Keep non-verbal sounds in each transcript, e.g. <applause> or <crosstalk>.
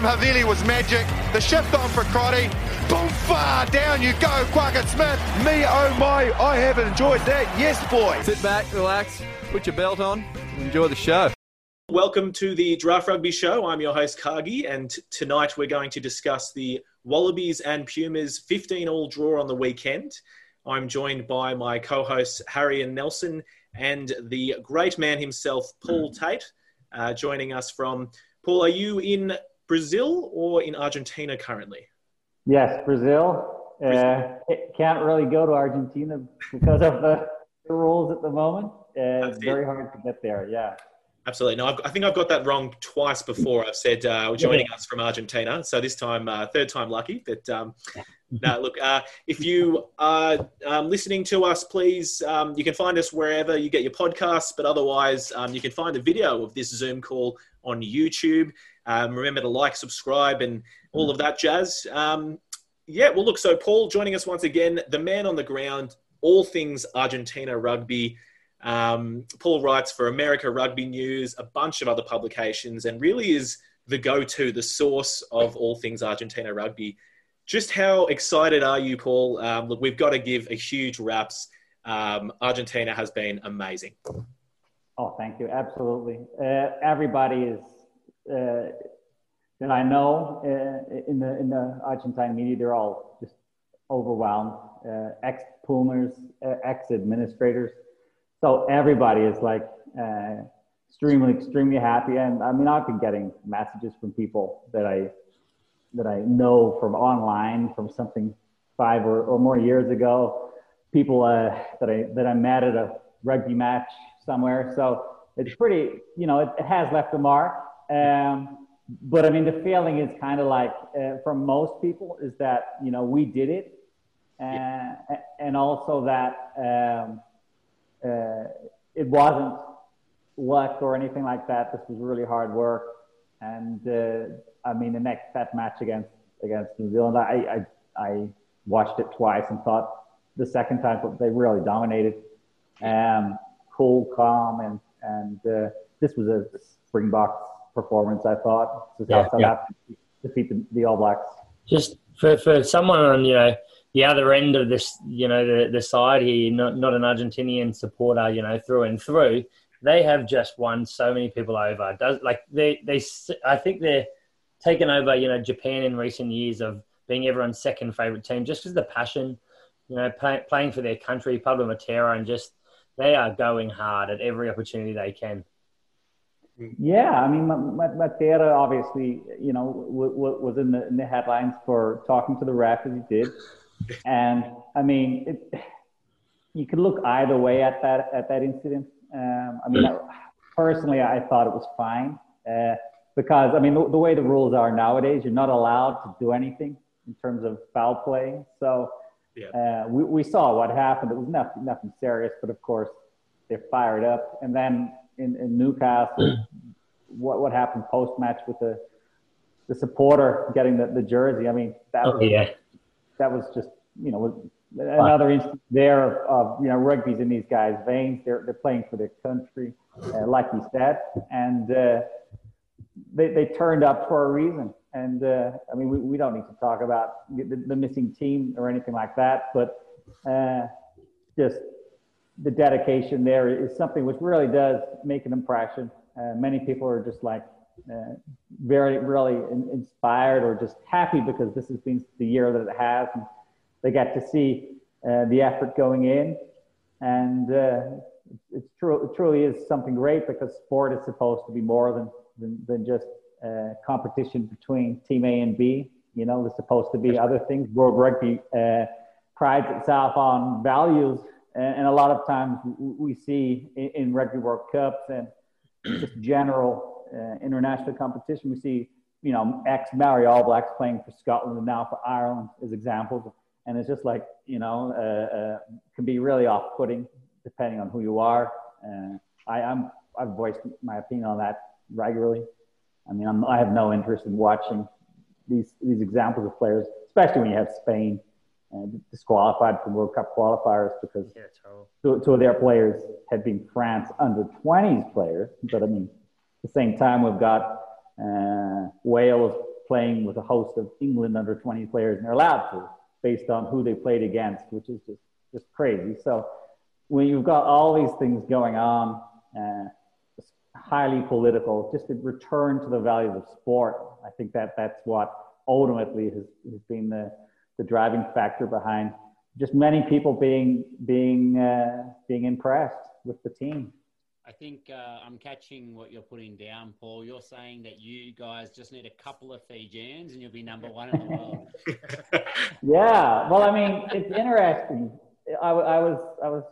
pass from Havili was magic. The shift on for Crotty. Boom, far down you go, Quackett Smith. Me, oh my, I have enjoyed that. Yes, boy. Sit back, relax, put your belt on, enjoy the show. Welcome to the Draft Rugby Show. I'm your host, Cargie, and t- tonight we're going to discuss the Wallabies and Pumas 15 all draw on the weekend. I'm joined by my co hosts, Harry and Nelson, and the great man himself, Paul Tait, uh, joining us from. Paul, are you in Brazil or in Argentina currently? Yes, Brazil. Uh, can't really go to Argentina because of the, the rules at the moment. Uh, it's very hard to get there. Yeah. Absolutely. No, I've, i think I've got that wrong twice before. I've said uh, joining yeah. us from Argentina. So this time, uh, third time lucky. But um, <laughs> no, look, uh, if you are um, listening to us, please, um, you can find us wherever you get your podcasts. But otherwise, um, you can find the video of this Zoom call on YouTube. Um, remember to like, subscribe, and all of that jazz. Um, yeah, well, look, so Paul joining us once again, the man on the ground, all things Argentina rugby. Um, Paul writes for America Rugby News, a bunch of other publications, and really is the go to, the source of all things Argentina rugby. Just how excited are you, Paul? Um, look, we've got to give a huge raps. Um, Argentina has been amazing. Oh, thank you. Absolutely. Uh, everybody is that I know uh, in the in the Argentine media, they're all just overwhelmed. Uh, ex Pumas, uh, ex administrators so everybody is like uh, extremely, extremely happy. And I mean, I've been getting messages from people that I that I know from online from something five or, or more years ago. People uh, that I that I met at a rugby match somewhere. So it's pretty, you know, it, it has left a mark. Um, but I mean, the feeling is kind of like uh, from most people is that you know we did it, and, uh, and also that. Um, uh, it wasn't luck or anything like that. This was really hard work. And uh, I mean, the next that match against against New Zealand, I, I, I watched it twice and thought the second time they really dominated. Um, cool, calm, and and uh, this was a Springboks performance. I thought how yeah, South yeah. defeat the, the All Blacks. Just for for someone on you know the other end of this, you know, the, the side here, not, not an Argentinian supporter, you know, through and through, they have just won so many people over. Does like they, they, I think they're taken over, you know, Japan in recent years of being everyone's second favorite team, just because the passion, you know, play, playing for their country, Pablo Matera, and just they are going hard at every opportunity they can. Yeah, I mean, Matera obviously, you know, w- w- was in the, in the headlines for talking to the ref as he did and I mean, it, you could look either way at that at that incident. Um, I mean, I, personally, I thought it was fine uh, because I mean, the, the, way the rules are nowadays, you're not allowed to do anything in terms of foul play. So yeah. uh, we, we saw what happened. It was nothing nothing serious, but of course, they're fired up. And then in, in Newcastle, <clears throat> what what happened post match with the the supporter getting the, the jersey? I mean, that oh, was, yeah that was just you know another instance there of you know rugby's in these guys' veins. They're they're playing for their country, uh, like you said, and uh, they they turned up for a reason. And uh, I mean, we, we don't need to talk about the, the missing team or anything like that, but uh, just the dedication there is something which really does make an impression. Uh, many people are just like uh, very really in, inspired or just happy because this has been the year that it has. And they get to see uh, the effort going in. And uh, it's true it truly is something great because sport is supposed to be more than than, than just uh, competition between team a and b. You know there's supposed to be other things. World rugby uh, prides itself on values and, and, a lot of times we see in, in rugby world cups and just general uh, international competition. We see, you know, ex Maori All Blacks playing for Scotland and now for Ireland as examples. And it's just like, you know, uh, uh, can be really off putting depending on who you are. Uh, I, I'm, I've voiced my opinion on that regularly. I mean, I'm, I have no interest in watching these, these examples of players, especially when you have Spain uh, disqualified from World Cup qualifiers because yeah, two, two, of their players had been France under 20s players. But I mean, at the same time, we've got uh, Wales playing with a host of England under 20 players, and they're allowed to based on who they played against, which is just, just crazy. So when you've got all these things going on, uh, highly political, just to return to the values of sport, I think that that's what ultimately has, has been the, the driving factor behind just many people being being uh, being impressed with the team. I think uh, I'm catching what you're putting down, Paul. You're saying that you guys just need a couple of Fijians and you'll be number one in the world. <laughs> yeah, well, I mean, it's interesting. I, I was I was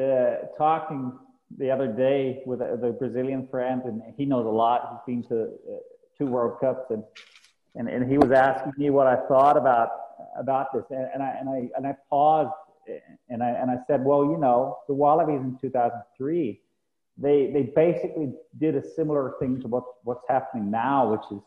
uh, talking the other day with a, the Brazilian friend, and he knows a lot. He's been to uh, two World Cups, and, and and he was asking me what I thought about about this, and, and I and I and I paused, and I and I said, well, you know, the Wallabies in 2003 they they basically did a similar thing to what what's happening now, which is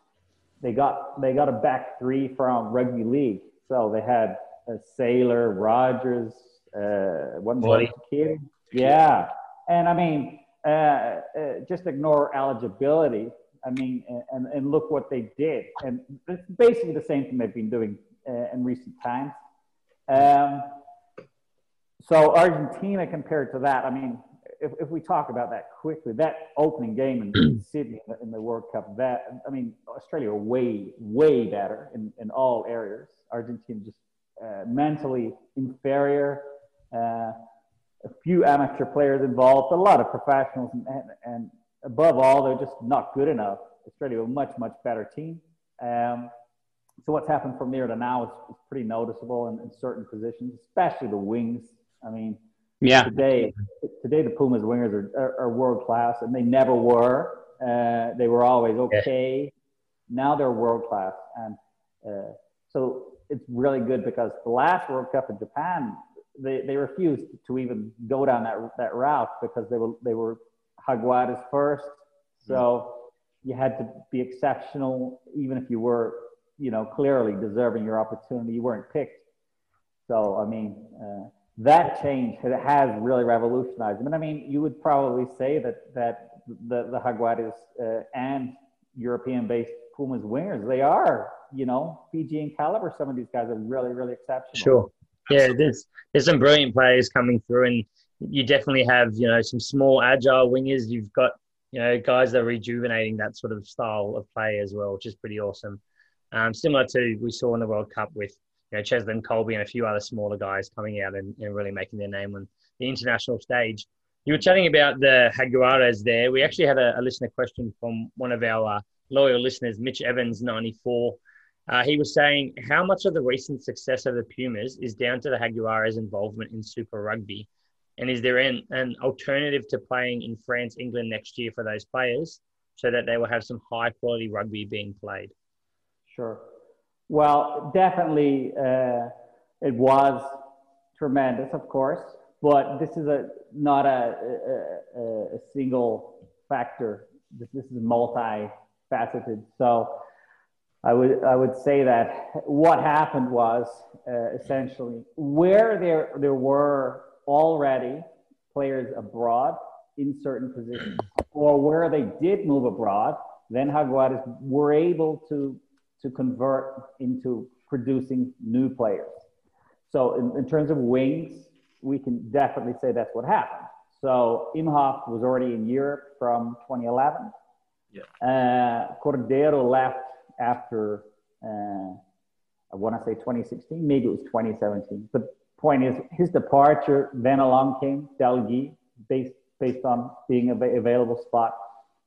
they got they got a back three from rugby league. So they had a Sailor, Rogers, uh, one more kid, yeah. And I mean, uh, uh, just ignore eligibility. I mean, and, and look what they did. And it's basically the same thing they've been doing uh, in recent times. Um, so Argentina compared to that, I mean, if, if we talk about that quickly, that opening game in <clears throat> Sydney in the World Cup, that I mean, Australia way, way better in, in all areas. Argentina just uh, mentally inferior. Uh, a few amateur players involved, a lot of professionals, and, and, and, above all, they're just not good enough. Australia a much, much better team. Um, so what's happened from there to now is, is pretty noticeable in, in certain positions, especially the wings. I mean, yeah. Today, today the Pumas wingers are, are, are world class, and they never were. Uh, they were always okay. Yeah. Now they're world class, and uh, so it's really good because the last World Cup in Japan, they, they refused to even go down that that route because they were they were Jaguares first. So mm-hmm. you had to be exceptional, even if you were, you know, clearly deserving your opportunity. You weren't picked. So I mean. Uh, that change has really revolutionized them. And I mean, you would probably say that that the, the Jaguares uh, and European-based Pumas wingers, they are, you know, Fijian caliber. Some of these guys are really, really exceptional. Sure. Yeah, there's there's some brilliant players coming through, and you definitely have, you know, some small agile wingers. You've got, you know, guys that are rejuvenating that sort of style of play as well, which is pretty awesome. Um, similar to we saw in the World Cup with you know, Cheslin Kolbe and a few other smaller guys coming out and, and really making their name on the international stage. You were chatting about the Jaguares there. We actually had a, a listener question from one of our uh, loyal listeners, Mitch Evans, 94. Uh, he was saying, How much of the recent success of the Pumas is down to the Jaguares' involvement in Super Rugby? And is there an, an alternative to playing in France, England next year for those players so that they will have some high quality rugby being played? Sure. Well, definitely, uh, it was tremendous, of course, but this is a not a, a, a single factor. This, this is multifaceted. So, I would I would say that what happened was uh, essentially where there there were already players abroad in certain positions, or where they did move abroad, then Jaguares were able to to convert into producing new players. So in, in terms of wings, we can definitely say that's what happened. So Imhoff was already in Europe from 2011. Yeah. Uh, Cordero left after, uh, I want to say 2016, maybe it was 2017. The point is, his departure, then along came Delguy, based, based on being a available spot.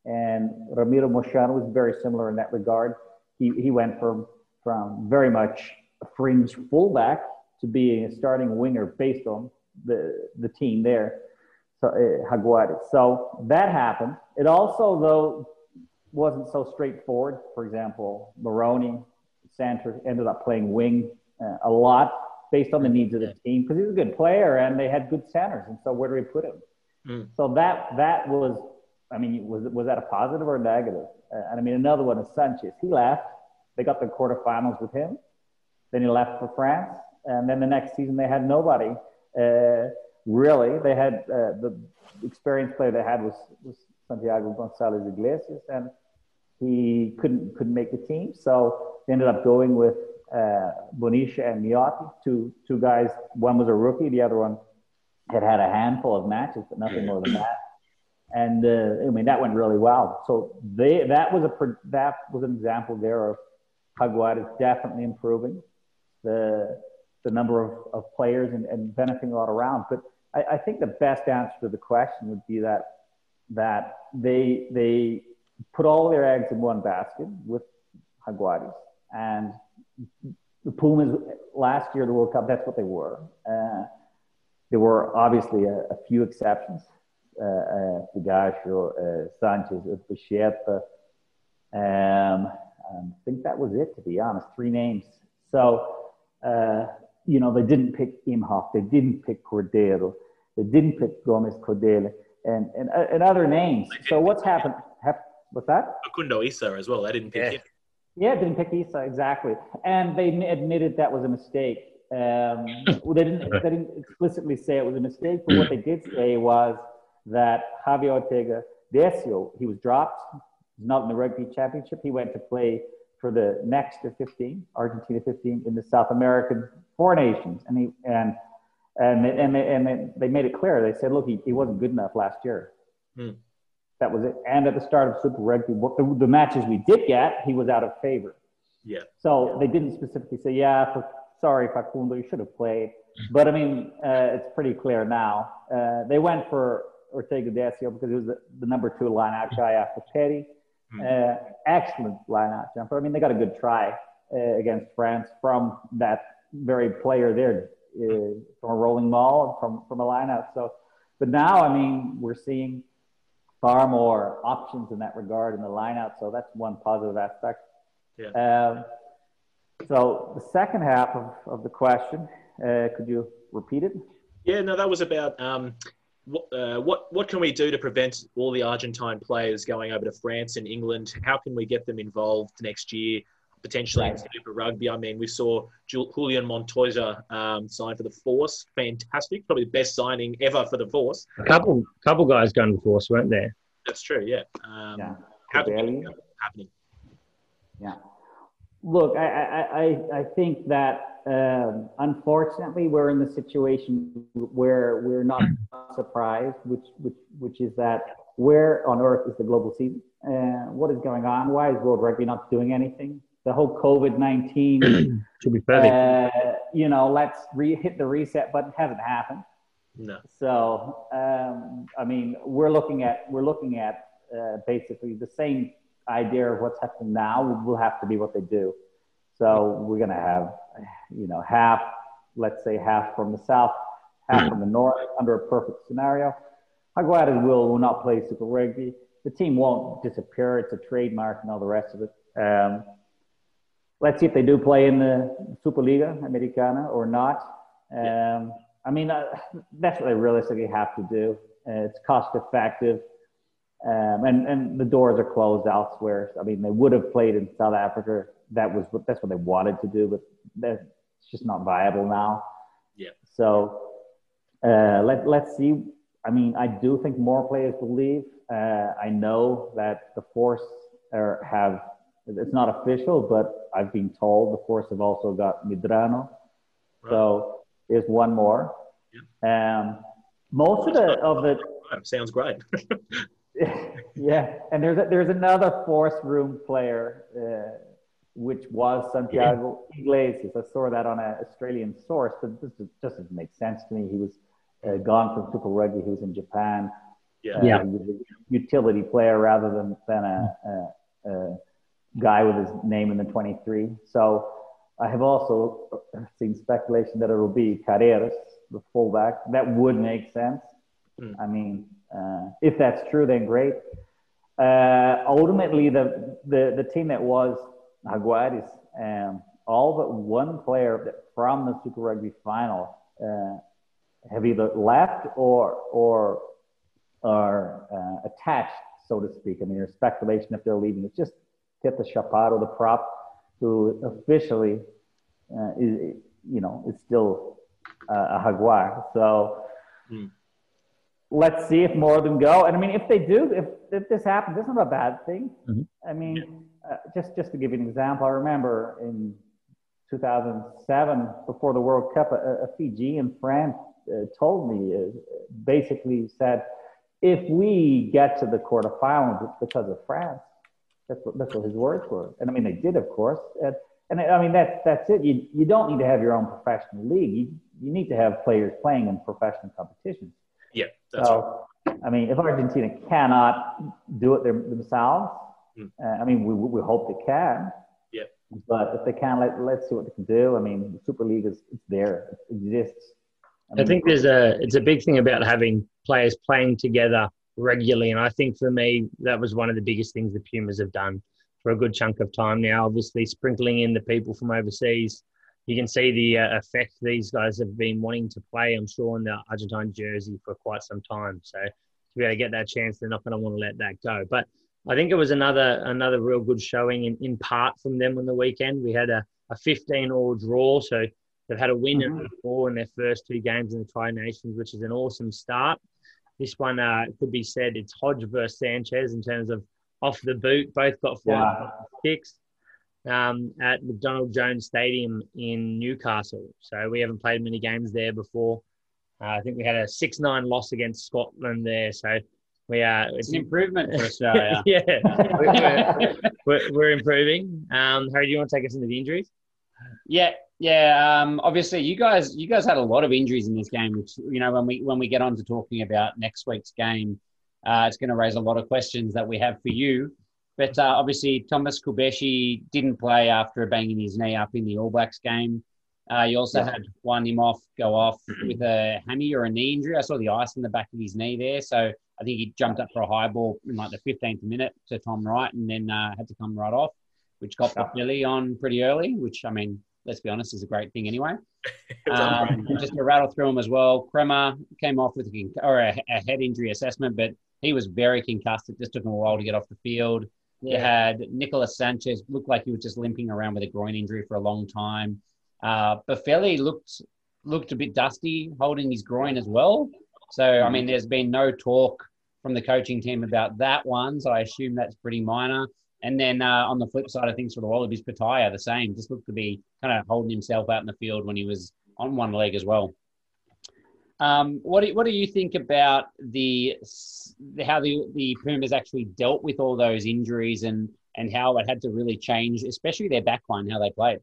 And Ramiro Moyano was very similar in that regard he, he went from, from very much a fringe fullback to being a starting winger based on the, the team there, so, uh, Jaguares. So that happened. It also, though, wasn't so straightforward. For example, Moroni, Center, ended up playing wing uh, a lot based on the needs of the team because he's a good player and they had good centers. And so where do we put him? Mm. So that that was, I mean, was was that a positive or a negative? Uh, and I mean, another one is Sanchez. He left. They got the quarterfinals with him. Then he left for France. And then the next season, they had nobody. Uh, really, they had uh, the experienced player they had was, was Santiago Gonzalez Iglesias. And he couldn't couldn't make the team, so they ended up going with uh, and Miotti, two two guys. One was a rookie, the other one had had a handful of matches, but nothing more than that. And uh, I mean that went really well. So they that was a that was an example there of Jaguares definitely improving the the number of, of players and, and benefiting all around. But I, I think the best answer to the question would be that that they they put all their eggs in one basket with Jaguares. And the Pumas last year, the World Cup, that's what they were. Uh, there were obviously a, a few exceptions. Uh, uh, uh, Sanchez, Bichette. Um, I think that was it, to be honest. Three names. So, uh, you know, they didn't pick Imhoff. They didn't pick Cordero. They didn't pick Gomez Cordele and, and, uh, and other names. So what's happened? Have, what's that? Facundo Isa as well. I didn't pick yeah. him. Yeah, didn't pick Isa exactly, and they admitted that was a mistake. Um, <laughs> well, they didn't they didn't explicitly say it was a mistake, but what they did say was that Javier Ortega Desio he was dropped. He's not in the rugby championship. He went to play for the next 15, Argentina 15, in the South American Four Nations, and he and and they, and they, and they, they made it clear. They said, look, he, he wasn't good enough last year. Hmm. That was it. And at the start of Super Rugby, the, the matches we did get, he was out of favor. Yeah. So they didn't specifically say, yeah, for, sorry, Facundo, you should have played. But I mean, uh, it's pretty clear now. Uh, they went for Ortega Desio because he was the, the number two lineout guy after Petti. Hmm. Uh, excellent lineout jumper. I mean, they got a good try uh, against France from that very player there, uh, from a rolling ball from from a lineout. So, but now I mean we're seeing far more options in that regard in the lineout. So that's one positive aspect. Yeah. Um, so the second half of, of the question, uh, could you repeat it? Yeah, no, that was about um, uh, what what can we do to prevent all the Argentine players going over to France and England? How can we get them involved next year? potentially right. in Super Rugby. I mean, we saw Julian Montoya um, sign for the Force. Fantastic, probably the best signing ever for the Force. A couple, couple guys going to the Force, weren't there? That's true. Yeah. Um, yeah. Happening. Yeah. Look, I, I, I think that um, unfortunately we're in the situation where we're not surprised, which, which, which is that where on earth is the global season? Uh, what is going on? Why is World Rugby not doing anything? the whole COVID nineteen. Should be perfect. Uh, you know, let's re- hit the reset button. Hasn't happened. No. So um, I mean, we're looking at we're looking at uh, basically the same idea of what's happening now will have to be what they do. So we're going to have, you know, half, let's say half from the south, half from the north, under a perfect scenario. Jaguares will, will not play Super Rugby. The team won't disappear. It's a trademark and all the rest of it. Um, let's see if they do play in the Superliga Americana or not. Um, I mean, uh, that's what they realistically have to do. Uh, it's cost effective. Um, and, and the doors are closed elsewhere. I mean, they would have played in South Africa. That was what, that's what they wanted to do, but it's just not viable now. Yeah. So uh, let, let's see. I mean, I do think more players will leave. Uh, I know that the Force are, have it's not official, but I've been told the Force have also got Medrano. Right. So there's one more. Yeah. Um, most of the of the sounds great. <laughs> <laughs> yeah, and there's a, there's another Force room player, uh, which was Santiago yeah. Iglesias. I saw that on an Australian source, but this just doesn't make sense to me. He was uh, gone from Super Rugby. He was in Japan. Yeah, uh, yeah. He was a utility player rather than than a, a, a guy with his name in the 23. So I have also seen speculation that it'll be Carreras, the fullback. That would make sense. Mm. I mean, uh, if that's true, then great. Uh, ultimately, the, the, the team that was Jaguares, um, all but one player from the Super Rugby final uh, have either left or or are uh, attached, so to speak. I mean, there's speculation if they're leaving. It's just Tetaz Chaparro, the prop, who officially uh, is, you know, is still uh, a Jaguar. So, mm. Let's see if more of them go. And I mean, if they do, if, if this happens, it's not a bad thing. Mhm. I mean, uh, just just to give you an example, I remember in 2007, before the World Cup, a, a Fijian friend uh, told me, uh, basically said, if we get to the quarterfinals because of France, that's what, that's what his words were. And I mean, they did, of course. And, and I mean, that's, that's it. You, you don't need to have your own professional league. You, you need to have players playing in professional competitions. Yeah, that's right. So, I mean, if Argentina cannot do it themselves, Mm. uh, I mean, we, we hope they can. Yeah. But if they can, let, let's see what they can do. I mean, the Super League is it's there, it exists. I mean, think there's a it's a big thing about having players playing together regularly, and I think for me that was one of the biggest things the Pumas have done for a good chunk of time now. Obviously, sprinkling in the people from overseas, you can see the uh, effect these guys have been wanting to play. I'm sure in the Argentine jersey for quite some time. So to be able to get that chance, they're not going to want to let that go. But I think it was another another real good showing in, in part from them on the weekend. We had a, a 15 all draw, so they've had a win and a four in their first two games in the Tri Nations, which is an awesome start. This one uh, could be said it's Hodge versus Sanchez in terms of off the boot. Both got four Yeah. kicks um, at McDonald Jones Stadium in Newcastle. So we haven't played many games there before. Uh, I think we had a six nine loss against Scotland there. So we are. It's an improvement for Australia. <laughs> yeah, we're, <laughs> we're, we're improving. Um, Harry, do you want to take us into the injuries? Yeah, yeah. Um, obviously, you guys, you guys had a lot of injuries in this game, which you know when we when we get on to talking about next week's game, uh, it's going to raise a lot of questions that we have for you. But uh, obviously, Thomas Cubelli didn't play after banging his knee up in the All Blacks game. Uh, you also had one Imhoff go off <clears throat> with a hammy or a knee injury. I saw the ice in the back of his knee there, so I think he jumped up for a high ball in like the 15th minute to Tom Wright, and then uh, had to come right off, which got the Philly on pretty early. Which I mean, let's be honest, is a great thing anyway. <laughs> Um, just to rattle through them as well. Kremer came off with a, con- or a, a head injury assessment, but he was very concussed. It just took him a while to get off the field. You had Nicolas Sanchez looked like he was just limping around with a groin injury for a long time. Uh, Boffelli looked looked a bit dusty, holding his groin as well. So I mean, there's been no talk from the coaching team about that one. So I assume that's pretty minor. And then uh, on the flip side of things for the Wallabies, Petaia, the same, just looked to be kind of holding himself out in the field when he was on one leg as well. Um, what do, what do you think about the how the the Pumas actually dealt with all those injuries and and how it had to really change, especially their backline, how they played?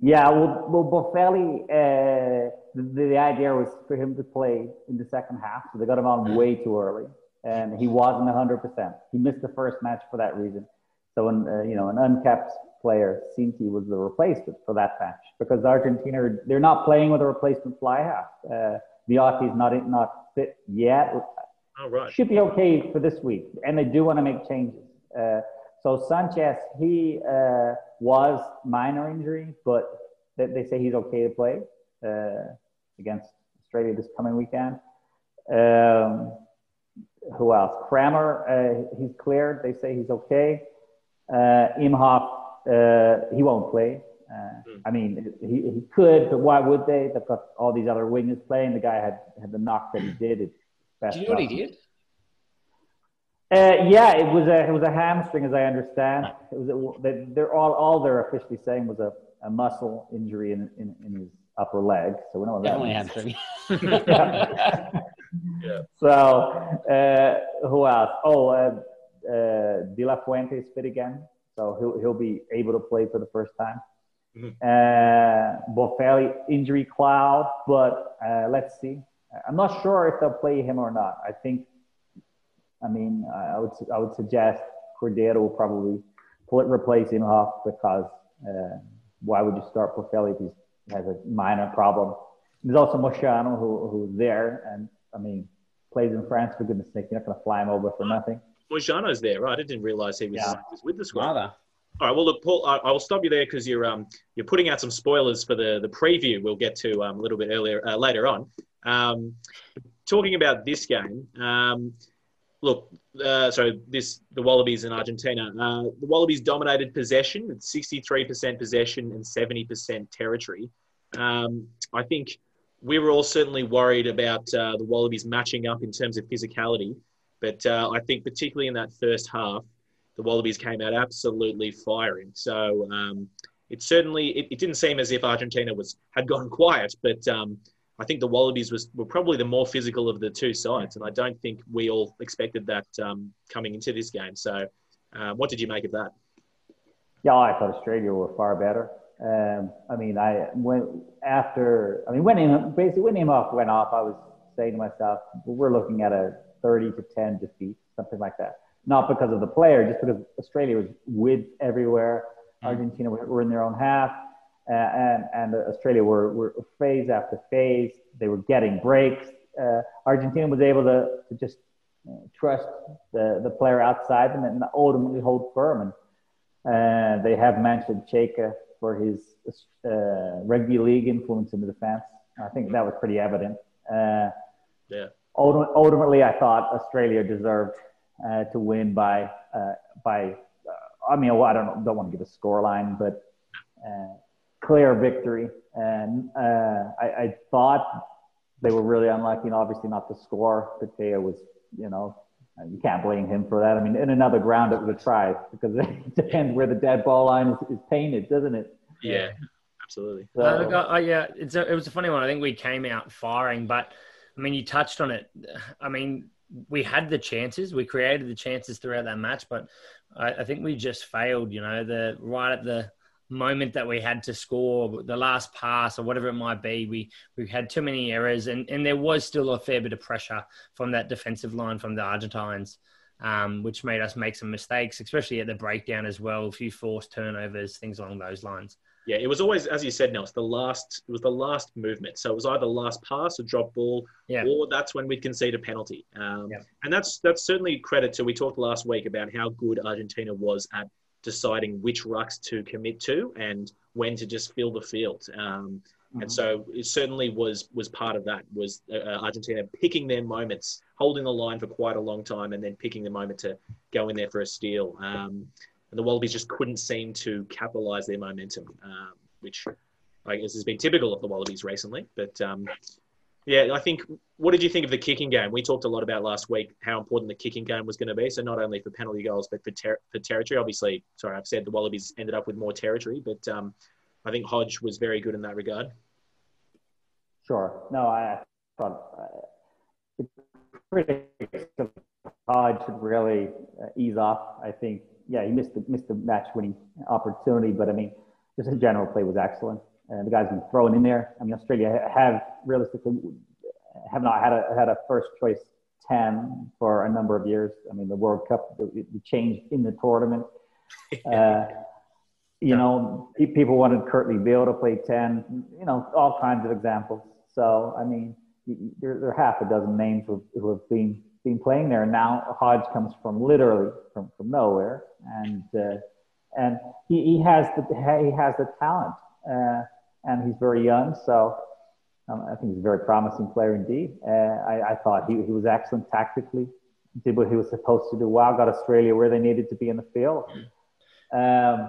Yeah, well, well Boffelli, uh, the, the idea was for him to play in the second half, so they got him on way too early, and he wasn't 100%. He missed the first match for that reason. So, when, uh, you know, an uncapped player, Cinti was the replacement for that match because Argentina, they're not playing with a replacement fly half. Uh, Miotti not, not fit yet. Oh, right. Should be okay for this week, and they do want to make changes. Uh, so Sanchez, he uh, was minor injury, but they, they say he's okay to play uh, against Australia this coming weekend. Um, who else? Kremer, uh, he's cleared. They say he's okay. Uh, Imhoff, uh, he won't play. Uh, I mean, he, he could, but why would they? They've got all these other wingers playing. The guy had, had the knock that he did. It Do you know what he did? uh, yeah, it was a it was a hamstring, as I understand. It was a, they- they're all all they're officially saying was a, a muscle injury in, in, in his upper leg. So we know what that Definitely hamstring. <laughs> Yeah. So uh, who else? Oh, uh, uh, De La Fuente is fit again, so he'll he'll be able to play for the first time. Mhm. Uh, Boffelli injury cloud, but uh, let's see. I'm not sure if they'll play him or not. I think I mean, I I would I would suggest Cordero will probably pull replace him off because uh, why would you start Boffelli if he has a minor problem? There's also Moyano who who's there, and I mean, plays in France for goodness sake. You're not going to fly him over for nothing. Moyano's there, right? I didn't realise he was, Yeah. was with the squad. Rather. All right. Well, look, Paul, I, I will stop you there because you're um you're putting out some spoilers for the the preview. We'll get to um, a little bit earlier uh, later on. Um, talking about this game. Um, look, uh, so this the Wallabies in Argentina. Uh, the Wallabies dominated possession with 63% possession and 70% territory. Um, I think we were all certainly worried about uh, the Wallabies matching up in terms of physicality. But uh, I think, particularly in that first half, the Wallabies came out absolutely firing. So um, it certainly it, it, didn't seem as if Argentina was had gone <laughs> quiet, but um, I think the Wallabies was were probably the more physical of the two sides, and I don't think we all expected that um, coming into this game. So, uh, what did you make of that? Yeah, I thought Australia were far better. Um, I mean, I went after. I mean, when him basically when off went off, I was saying to myself, we're looking at a 30 to 10 defeat, something like that. Not because of the player, just because Australia was with everywhere. Mm-hmm. Argentina were in their own half, uh, and and Australia were, were phase after phase. They were getting breaks. Uh, Argentina was able to, to just uh, trust the, the player outside them and ultimately hold firm. And uh, they have mentioned Cheika for his uh, rugby league influence in the defense. I think that was pretty evident. Uh, yeah. Ultimately, I thought Australia deserved uh, to win by uh, by. Uh, I mean, I don't don't want to give a score line, but uh, clear victory. And I, I, thought they were really unlucky, and obviously not to score. Petaia was, you know, you can't blame him for that. I mean, in another ground, it was a try because <laughs> it depends where the dead ball line is, is painted, doesn't it? Yeah, absolutely. So, uh, uh, yeah, it's a, it was a funny one. I think we came out firing, but I mean, you touched on it. I mean, we had the chances, we created the chances throughout that match, but I, I think we just failed. You know, the right at the moment that we had to score the last pass or whatever it might be we we had too many errors and and there was still a fair bit of pressure from that defensive line from the argentines um, which made us make some mistakes especially at the breakdown as well a few forced turnovers things along those lines yeah, it was always, as you said, Nels, the last it was the last movement. So it was either last pass, or drop ball, yeah. or that's when we'd concede a penalty. Um, yeah. And that's that's certainly credit to. We talked last week about how good Argentina was at deciding which rucks to commit to and when to just fill the field. Um, mm-hmm. And so it certainly was was part of that was uh, uh, Argentina picking their moments, holding the line for quite a long time, and then picking the moment to go in there for a steal. Um, and the Wallabies just couldn't seem to capitalise their momentum, um, which I guess has been typical of the Wallabies recently. But um, yeah, I think. What did you think of the kicking game? We talked a lot about last week how important the kicking game was going to be. So not only for penalty goals, but for ter- for territory. Obviously, sorry, I've said the Wallabies ended up with more territory, but um, I think Hodge was very good in that regard. Sure. No, I thought uh, the critics of Hodge should really uh, ease off. I think yeah, he missed the missed the match winning opportunity, but I mean, just his general play was excellent. And the guys been thrown in there. I mean, Australia have realistically have not had a had a first choice ten for a number of years. I mean, the World Cup it, changed in the tournament. <laughs> Uh, you know, people wanted Kurtley Beale to play ten. You know, all kinds of examples. So I mean, there, there are half a dozen names who, who have been been playing there. And now Hodge comes from literally from, from nowhere, and uh, and he, he has the he has the talent, uh, and he's very young. So um, I think he's a very promising player indeed. Uh, I, I, thought he, he was excellent tactically, did what he was supposed to do well, got Australia where they needed to be in the field. Um,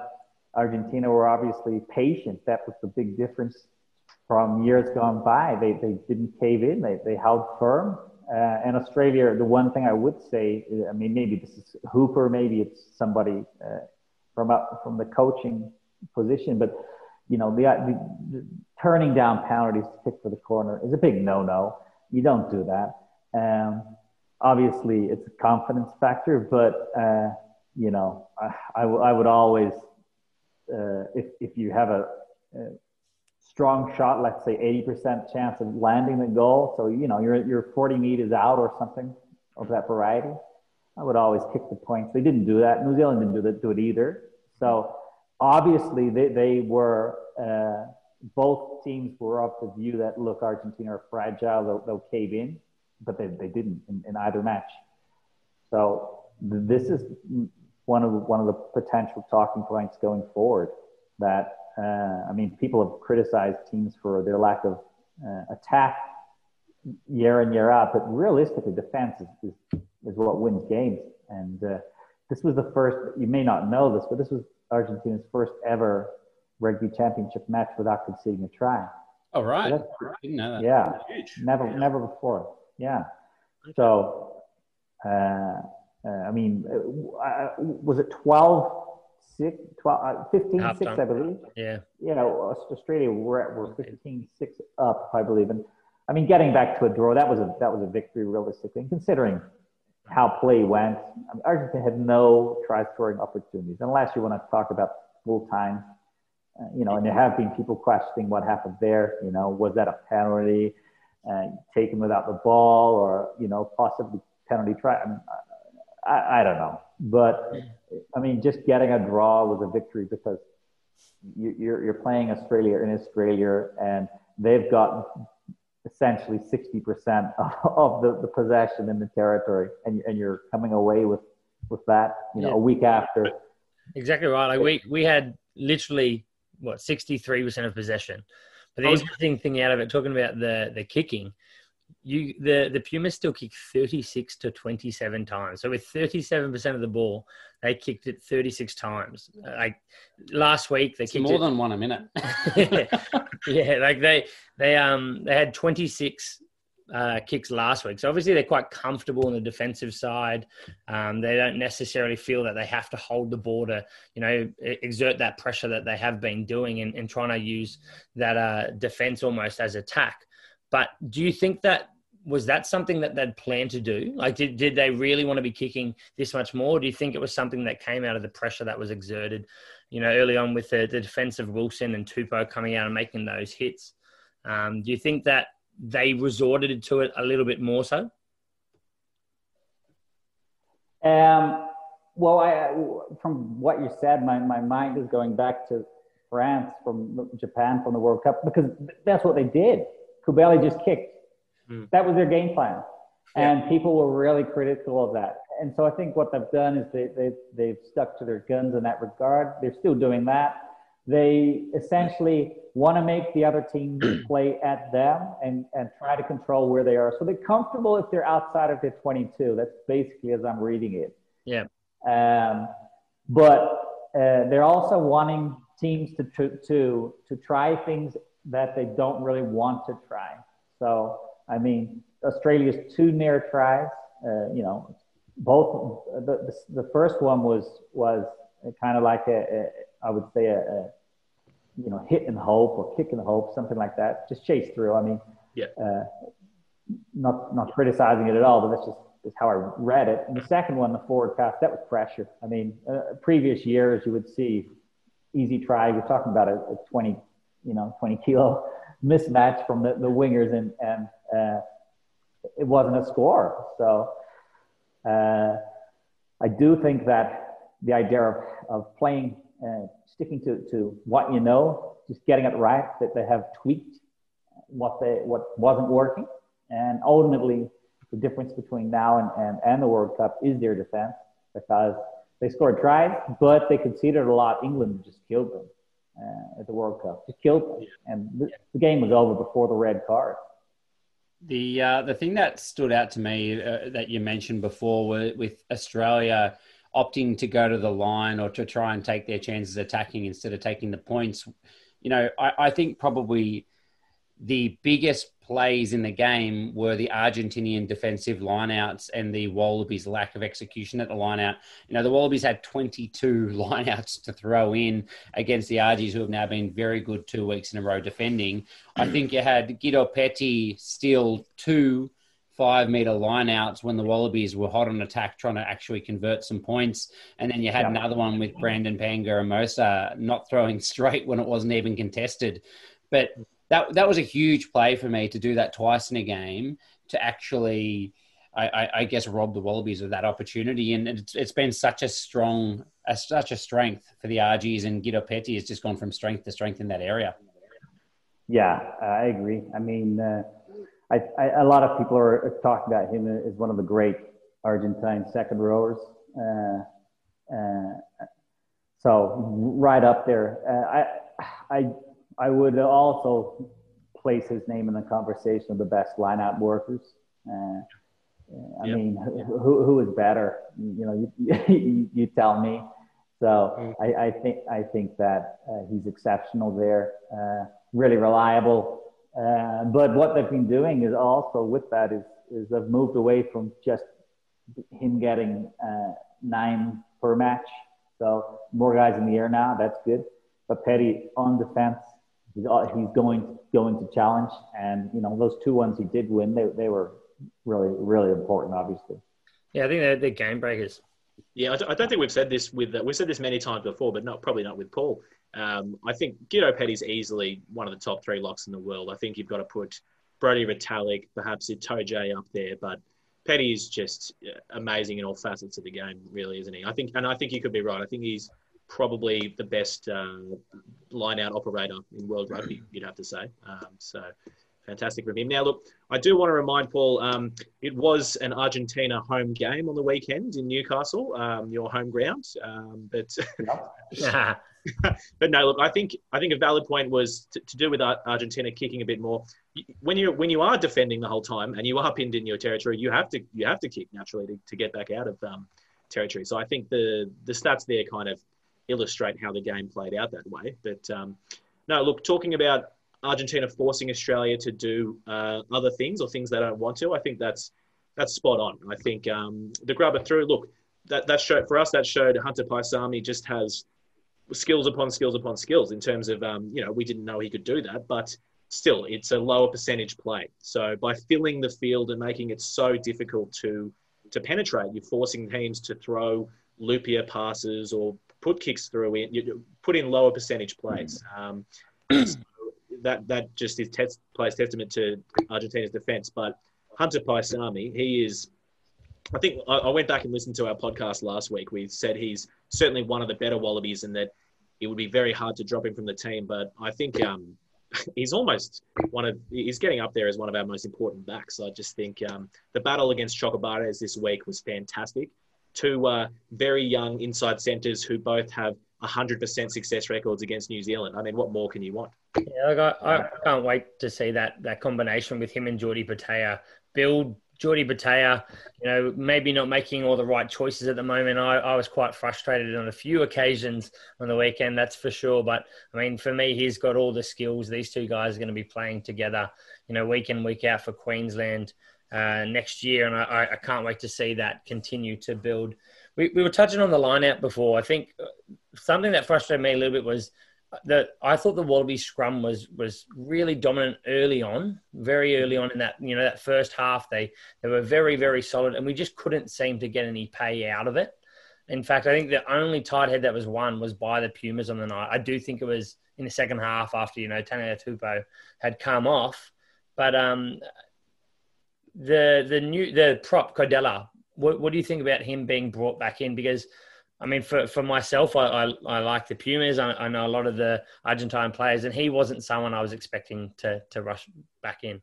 Argentina were obviously patient. That was the big difference from years gone by. They, they didn't cave in. They, they held firm. Uh, and Australia, the one thing I would say, I mean, maybe this is Hooper, maybe it's somebody uh, from up from the coaching position, but you know, the, the, the, turning down penalties to kick for the corner is a big no-no. You don't do that. Um, obviously, it's a confidence factor, but uh, you know, I, I, w- I would always, uh, if if you have a, a strong shot, let's say 80% chance of landing the goal. So, you know, your, your 40 meters out or something of that variety. I would always kick the points. They didn't do that. New Zealand didn't do, that, do it either. So obviously they, they were, uh, both teams were of the view that, look, Argentina are fragile, they'll, they'll cave in, but they, they didn't in, in either match. So this is one of, one of the potential talking points going forward that I mean, people have criticized teams for their lack of uh, attack year in year out, but realistically, defense is, is, is what wins games. And uh, this was the first. You may not know this, but this was Argentina's first ever rugby championship match without conceding a try. Oh right, So that's- didn't know that. yeah, never, never before. Yeah. So, uh, uh, I mean, uh, uh, was it 12, 6, 12, uh, 15, 6, Halftime. I believe? Yeah. you know, Aus- Australia were, were 15 6 up, I believe. And I mean, getting back to a draw, that was a, that was a victory realistically. And considering how play went, I mean, Argentina had no try scoring opportunities. Unless you want to talk about full time, uh, you know, and there have been people questioning what happened there. You know, was that a penalty uh, taken without the ball or, you know, possibly penalty try? I, mean, I, I don't know. But I mean, just getting a draw was a victory because you, you're, you're playing Australia in Australia, and they've got essentially 60% of, <laughs> of the, the possession in the territory, and, and you're coming away with, with that, you know, Yeah. a week after. Exactly right. Like we we had literally what sixty three percent of possession. But the I interesting thing out of it, talking about the the kicking, you the the Pumas still kicked thirty six to twenty seven times. So with thirty seven percent of the ball, they kicked it thirty six times. Like last week, they It's kicked more it. than one a minute. <laughs> <laughs> yeah, like they they um they had 26 uh, kicks last week. So obviously they're quite comfortable on the defensive side. Um, they don't necessarily feel that they have to hold the ball to you know exert that pressure that they have been doing and, and trying to use that uh, defense almost as attack. But do you think that was that something that they'd planned to do? Like, did, did they really want to be kicking this much more? Or do you think it was something that came out of the pressure that was exerted, you know, early on with the, the defense of Wilson and Tupou coming out and making those hits? Um, do you think that they resorted to it a little bit more so? Um, well, I, from what you said, my, my mind is going back to France from Japan from the World Cup because that's what they did. Cubelli just kicked. Mm. That was their game plan. And people were really critical of that. And so I think what they've done is they, they, they've stuck to their guns in that regard. They're still doing that. They essentially want to make the other team <clears throat> play at them and, and try to control where they are. So they're comfortable if they're outside of their 22. That's basically as I'm reading it. Yeah. Um, but uh, they're also wanting teams to, to, to try things that they don't really want to try. So, I mean, Australia's two near tries, uh, you know, both the, the, the first one was, was kind of like a, a I would say a, a, you know, hit and hope or kick and hope, something like that. Just chase through. I mean, Yeah. uh, not, not criticizing it at all, but that's just, that's how I read it. And the second one, the forward pass, that was pressure. I mean, uh, previous years you would see easy try. You're talking about a, a 20, you know, 20 kilo mismatch from the, the wingers and, and uh, it wasn't a score. So uh, I do think that the idea of, of playing, uh, sticking to, to what you know, just getting it right, that they have tweaked what they what wasn't working, and ultimately the difference between now and, and, and the World Cup is their defense because they scored tries, but they conceded a lot. England just killed them uh, at the World Cup, just killed them, and the, the game was over before the red card. The uh, the thing that stood out to me uh, that you mentioned before were with Australia opting to go to the line or to try and take their chances attacking instead of taking the points. You know, I, I think probably the biggest plays in the game were the Argentinian defensive lineouts and the Wallabies' lack of execution at the lineout. You know, the Wallabies had 22 <laughs> lineouts to throw in against the Argies, who have now been very good two weeks in a row defending. I <clears throat> think you had Guido Petti steal two five meter lineouts when the Wallabies were hot on attack, trying to actually convert some points. And then you had Yeah. another one with Brandon Paenga-Amosa not throwing <laughs> straight when it wasn't even contested. But that that was a huge play for me to do that twice in a game to actually, I, I, guess, rob the Wallabies of that opportunity. And it's, it's been such a strong, a, such a strength for the Argies. And Guido Petti has just gone from strength to strength in that area. Yeah, I agree. I mean, uh, I, I, a lot of people are talking about him as one of the great Argentine second rowers. Uh, uh, so right up there. Uh, I, I, I would also place his name in the conversation of the best lineout workers. Uh, I Yep. mean, who, who is better? You know, you, you, <laughs> you tell me. So I, I think I think that uh, he's exceptional there. Uh, really reliable. Uh, but what they've been doing is also with that is is they've moved away from just him getting uh, nine per match. So more guys in the air now. That's good. But Petti on defense, he's, he's going going to challenge, and you know those two ones he did win. They they were really really important, obviously. Yeah, I think they're, they're game breakers. Yeah, I don't think we've said this with we've said this many times before, but not probably not with Paul. Um, I think Guido Petti's easily one of the top three locks in the world. I think you've got to put Brodie Retallick, perhaps Itoje up there, but Petty is just uh, amazing in all facets of the game, really, isn't he? I think, and I think you could be right. I think he's probably the best uh, line-out operator in world rugby. You'd have to say. Um, so fantastic from him. Now, look, I do want to remind Paul, um, it was an Argentina home game on the weekend in Newcastle, um, your home ground. Um, but <laughs> but no, look, I think I think a valid point was to, to do with Argentina kicking a bit more. When you when you are defending the whole time and you are pinned in your territory, you have to you have to kick naturally to, to get back out of um, territory. So I think the the stats there kind of illustrate how the game played out that way. But um, no, look, talking about Argentina forcing Australia to do uh, other things or things they don't want to, I think that's that's spot on. I think um, the grubber through. Look, that that showed for us. That showed Hunter Paisami just has skills upon skills upon skills in terms of um, you know we didn't know he could do that, but still it's a lower percentage play. So by filling the field and making it so difficult to to penetrate, you're forcing teams to throw loopier passes or put kicks through in, you put in lower percentage plays. Um, so <clears throat> that that just is test, plays testament to Argentina's defense. But Hunter Paisami, he is. I think I, I went back and listened to our podcast last week. We said he's certainly one of the better Wallabies, and that it would be very hard to drop him from the team. But I think um, <laughs> he's almost one of he's getting up there as one of our most important backs. I just think um, the battle against Chocobares this week was fantastic. Two uh, very young inside centres who both have 100% success records against New Zealand. I mean, what more can you want? Yeah, I, I can't wait to see that that combination with him and Jordi Petaia build Jordi Petaia, you know, maybe not making all the right choices at the moment. I, I was quite frustrated on a few occasions on the weekend, that's for sure. But I mean, for me, he's got all the skills. These two guys are going to be playing together, you know, week in, week out for Queensland uh, next year. And I, I can't wait to see that continue to build. We, we were touching on the line out before. I think something that frustrated me a little bit was that I thought the Wallaby scrum was was really dominant early on, very early on in that you know that first half. They they were very very solid, and we just couldn't seem to get any pay out of it. In fact, I think the only tight head that was won was by the Pumas on the night. I do think it was in the second half after you know Taniela Tupou had come off, but um, the the new the prop Kodela. What, what do you think about him being brought back in? Because I mean, for, for myself, I, I, I like the Pumas. I, I, know a lot of the Argentine players, and he wasn't someone I was expecting to, to rush back in.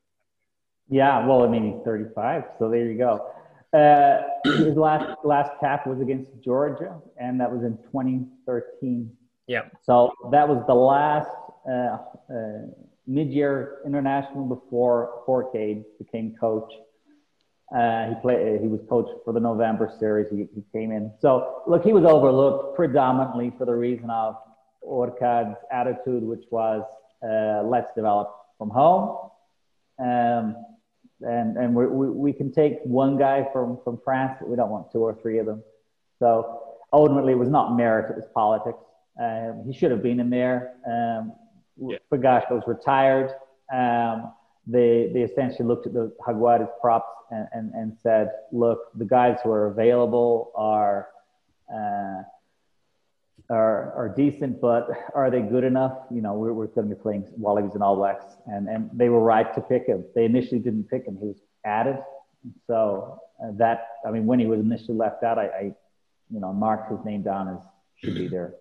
Yeah, well, I mean, he's 35, so there you go. Uh, <clears throat> his last last cap was against Georgia, and that was in 2013. Yeah. So that was the last uh, uh, mid-year international before Hourcade became coach. Uh, he played. He was coached for the November series. He, he came in. So look, he was overlooked predominantly for the reason of Hourcade's attitude, which was uh, let's develop from home. Um, and and we we can take one guy from from France, but we don't want two or three of them. So ultimately, it was not merit; it was politics. Um, he should have been in there. Um, yeah. was retired. Um, they they essentially looked at the Jaguares props and, and, and said, look, the guys who are available are uh, are are decent, but are they good enough? You know, we're, we're going to be playing Wallabies and All Blacks, and and they were right to pick him. They initially didn't pick him; he was added. So uh, that I mean, when he was initially left out, I, I you know marked his name down as should be there.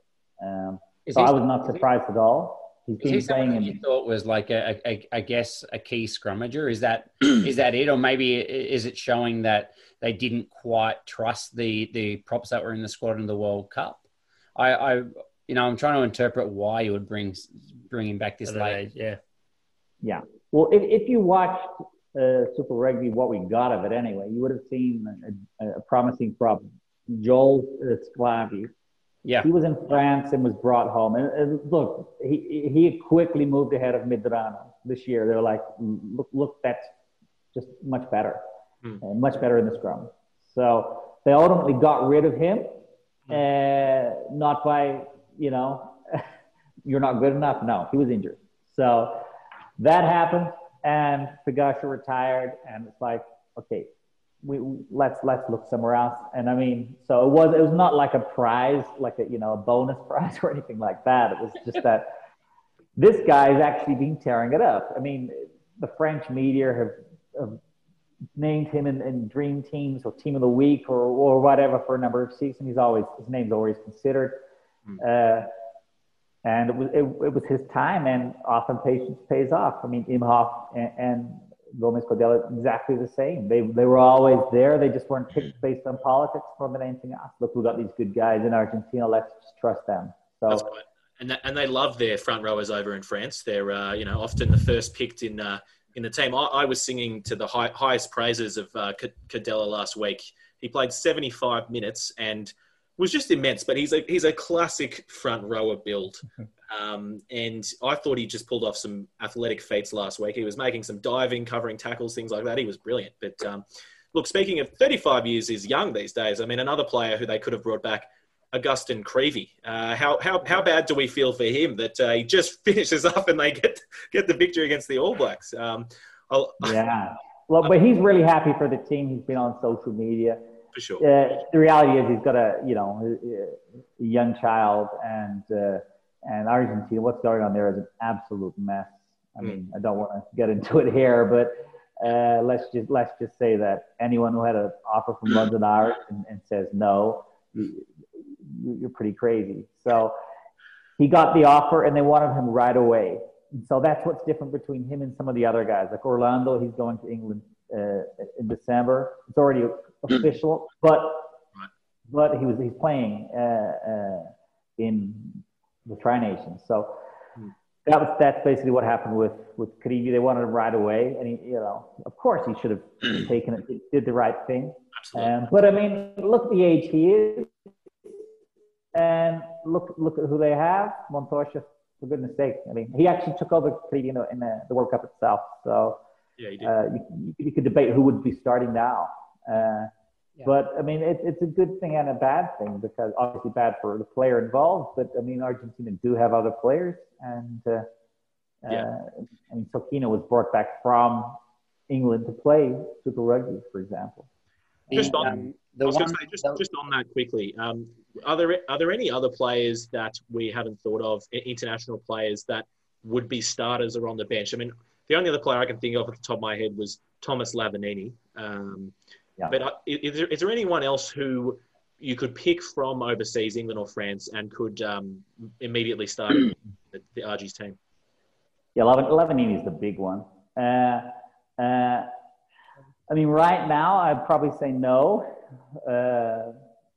Um, so I was not surprised at all. He's been is he playing. And... You thought was like a, a, I guess, a key scrummager. Is that <clears throat> is that it, or maybe is it showing that they didn't quite trust the the props that were in the squad in the World Cup? I, I you know, I'm trying to interpret why you would bring bring him back this late. Yeah, yeah. Well, if, if you watched uh, Super Rugby, what we got of it anyway, you would have seen a, a promising prop, Joel Sclavi, yeah. He was in France and was brought home. And, and look, he, he quickly moved ahead of Medrano. this year. They're like, look, look, that's just much better, Hmm. uh, much better in the scrum. So they ultimately got rid of him, Hmm. uh, not by you know, <laughs> you're not good enough. No, he was injured. So that happened, and Pagasha retired, and it's like, okay, we let's let's look somewhere else. And I mean, so it was it was not like a prize, like a you know a bonus <laughs> prize or anything like that. It was just that this guy has actually been tearing it up. I mean, the French media have, have named him in, in dream teams or team of the week or or whatever for a number of seasons. He's always his name's always considered. Uh, and it was it, it was his time, and often patience pays off. I mean, Imhoff and, and Gomez Kodela exactly the same. They they were always there. They just weren't picked based on politics more than anything else. Look, we got these good guys in Argentina. Let's just trust them. So. And that, and they love their front rowers over in France. They're uh, you know often the first picked in uh, in the team. I, I was singing to the high, highest praises of uh, last week. He played 75 minutes and was just immense. But he's a he's a classic front rower build. <laughs> Um, and I thought he just pulled off some athletic feats last week. He was making some diving, covering tackles, things like that. He was brilliant. But um, look, speaking of 35 years is young these days. I mean, another player who they could have brought back, Agustin Creevy. Uh, how, how, how bad do we feel for him that uh, he just <laughs> finishes up and they get get the victory against the All Blacks? Um, I'll, <laughs> yeah, well, but he's really happy for the team. He's been on social media. For sure. Uh, the reality is he's got a you know a, a young child and uh, and Argentina. What's going on there is an absolute mess. I mean, I don't want to get into it here, but uh, let's just let's just say that anyone who had an offer from London Irish and, and says no, you, you're pretty crazy. So he got the offer, and they wanted him right away. So that's what's different between him and some of the other guys. Like Orlando, he's going to England uh, in December. It's already official, but but he was he's playing uh, uh, in the Tri Nations. So that was that's basically what happened with with Creevy. They wanted him right away, and he, you know, of course, he should have taken it. Did the right thing. Absolutely. Um, but I mean, look at the age he is, and look look at who they have. Montoya, for goodness sake. I mean, he actually took over Creevy in, the, in the, the World Cup itself. So yeah, he did. uh, you, you could debate who would be starting now. Uh, Yeah. But I mean, it, it's a good thing and a bad thing because obviously bad for the player involved. But I mean, Argentina do have other players, and uh, Yeah. uh, I mean, Sokina was brought back from England to play Super Rugby, for example. Just on- um, I was one, say, just, the- just on that quickly, um, are there are there any other players that we haven't thought of, international players that would be starters or on the bench? I mean, the only other player I can think of at the top of my head was Thomas Lavanini. Um, Yeah. But uh, is there, is there anyone else who you could pick from overseas, England or France, and could um, immediately start <clears throat> the, the Argies team? Yeah, Lavanini is the big one. Uh, uh, I mean, right now, I'd probably say no. Uh,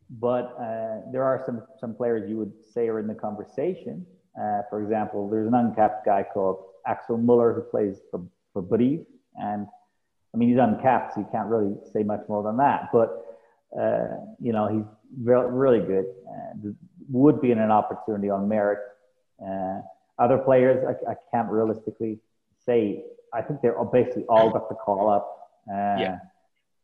but uh, there are some, some players you would say are in the conversation. Uh, for example, there's an uncapped guy called Axel Muller who plays for, for Brive. And I mean, he's uncapped, so you can't really say much more than that. But, uh, you know, he's re- really good. Uh, would be in an opportunity on merit. Uh, other players, I, I can't realistically say. I think they're basically all got the call up. Uh, Yeah.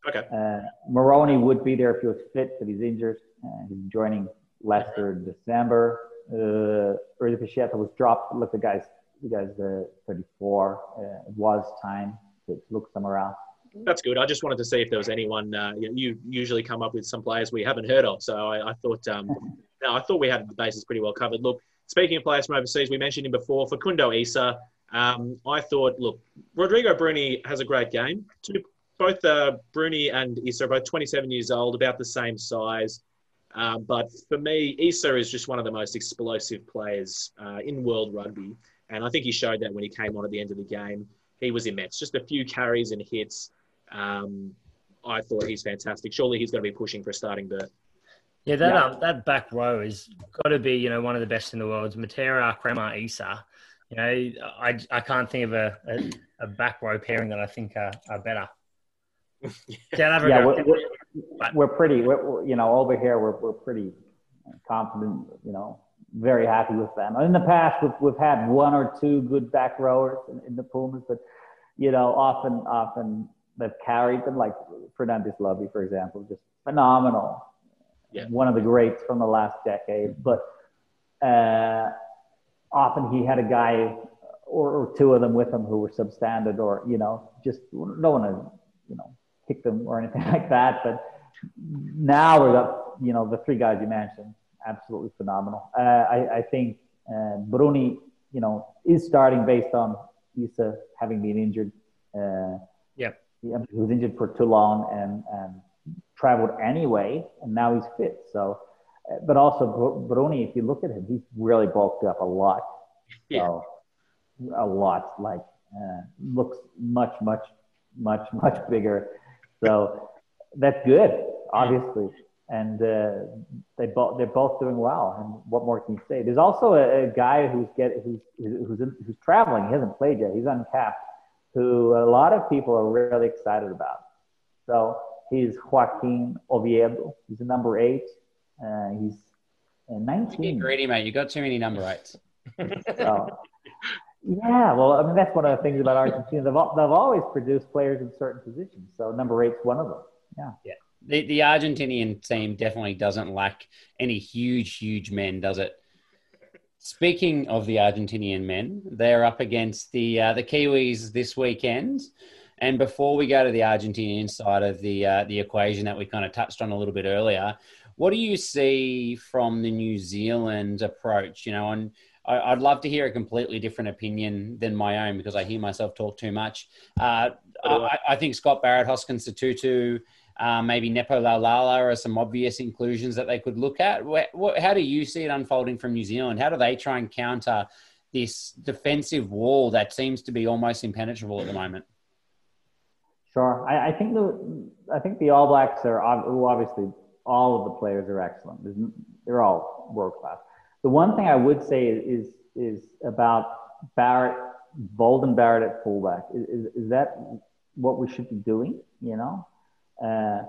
Okay. Uh, Moroni would be there if he was fit, but he's injured. Uh, he's joining Leicester in December. Uh, Pichetta was dropped. Look, the guy's the guy's uh, 34. Uh, it was time look somewhere else. That's good. I just wanted to see if there was anyone. Uh, you, usually come up with some players we haven't heard of, so I, I thought. Um, <laughs> no, I thought we had the bases pretty well covered. Look, speaking of players from overseas, we mentioned him before. Facundo Isa. Um, I thought, look, Rodrigo Bruni has a great game. Two, both uh, Bruni and Isa are both 27 years old, about the same size. Uh, but for me, Isa is just one of the most explosive players uh, in world rugby. And I think he showed that when he came on at the end of the game. He was immense. Just a few carries and hits. Um, I thought he's fantastic. Surely he's going to be pushing for a starting berth. Yeah, that Yeah. Um, that back row is got to be you know one of the best in the world. It's Matera, Kremer, Isa. You know, I, I can't think of a, a, a back row pairing that I think are, are better. <laughs> South Yeah, we're, we're, we're pretty. We're, we're, you know, over here we're we're pretty confident. You know, very happy with them. In the past, we've, we've had one or two good back rowers in, in the Pumas, but you know, often often they've carried them, like Fernandez Lobbe, for example, just phenomenal. Yeah. One of the greats from the last decade, but uh, often he had a guy or, or two of them with him who were substandard, or you know, just don't want to you know kick them or anything <laughs> like that, but now we've got you know the three guys you mentioned absolutely phenomenal. Uh, I, I, think uh, Bruni, you know, is starting based on Isa having been injured. Uh, yeah, he was injured for too long and, and traveled anyway, and now he's fit. So, uh, but also Bruni, if you look at him, he's really bulked up a lot. Yeah. So, a lot. Like uh, looks much, much, much, <laughs> much bigger. So that's good, obviously and uh, they both they're both doing well. And what more can you say? There's also a, a guy who's get who's who's in, who's traveling. He hasn't played yet. He's uncapped. Who a lot of people are really excited about. So he's Joaquin Oviedo. He's a number eight. Uh, he's uh, 19. Get greedy, mate. You got too many number eights. so, yeah, well, I mean that's one of the things about Argentina. They've, they've always produced players in certain positions. So number eight's one of them. Yeah. Yeah the, the Argentinian team definitely doesn't lack any huge, huge men, does it? Speaking of the Argentinian men, they're up against the uh, the Kiwis this weekend. And before we go to the Argentinian side of the uh, the equation that we kind of touched on a little bit earlier, what do you see from the New Zealand approach? You know, and I, would love to hear a completely different opinion than my own because I hear myself talk too much. Uh, I, I, think Scott Barrett, Hoskins Sotutu, uh, maybe Nepo Laulala are some obvious inclusions that they could look at. how do you see it unfolding from New Zealand? How do they try and counter this defensive wall that seems to be almost impenetrable at the moment? Sure, I, I think the I think the All Blacks are obviously all of the players are excellent. They're all world class. The one thing I would say is is about Barrett, Beauden Barrett at fullback. Is, is, is that what we should be doing? You know, uh,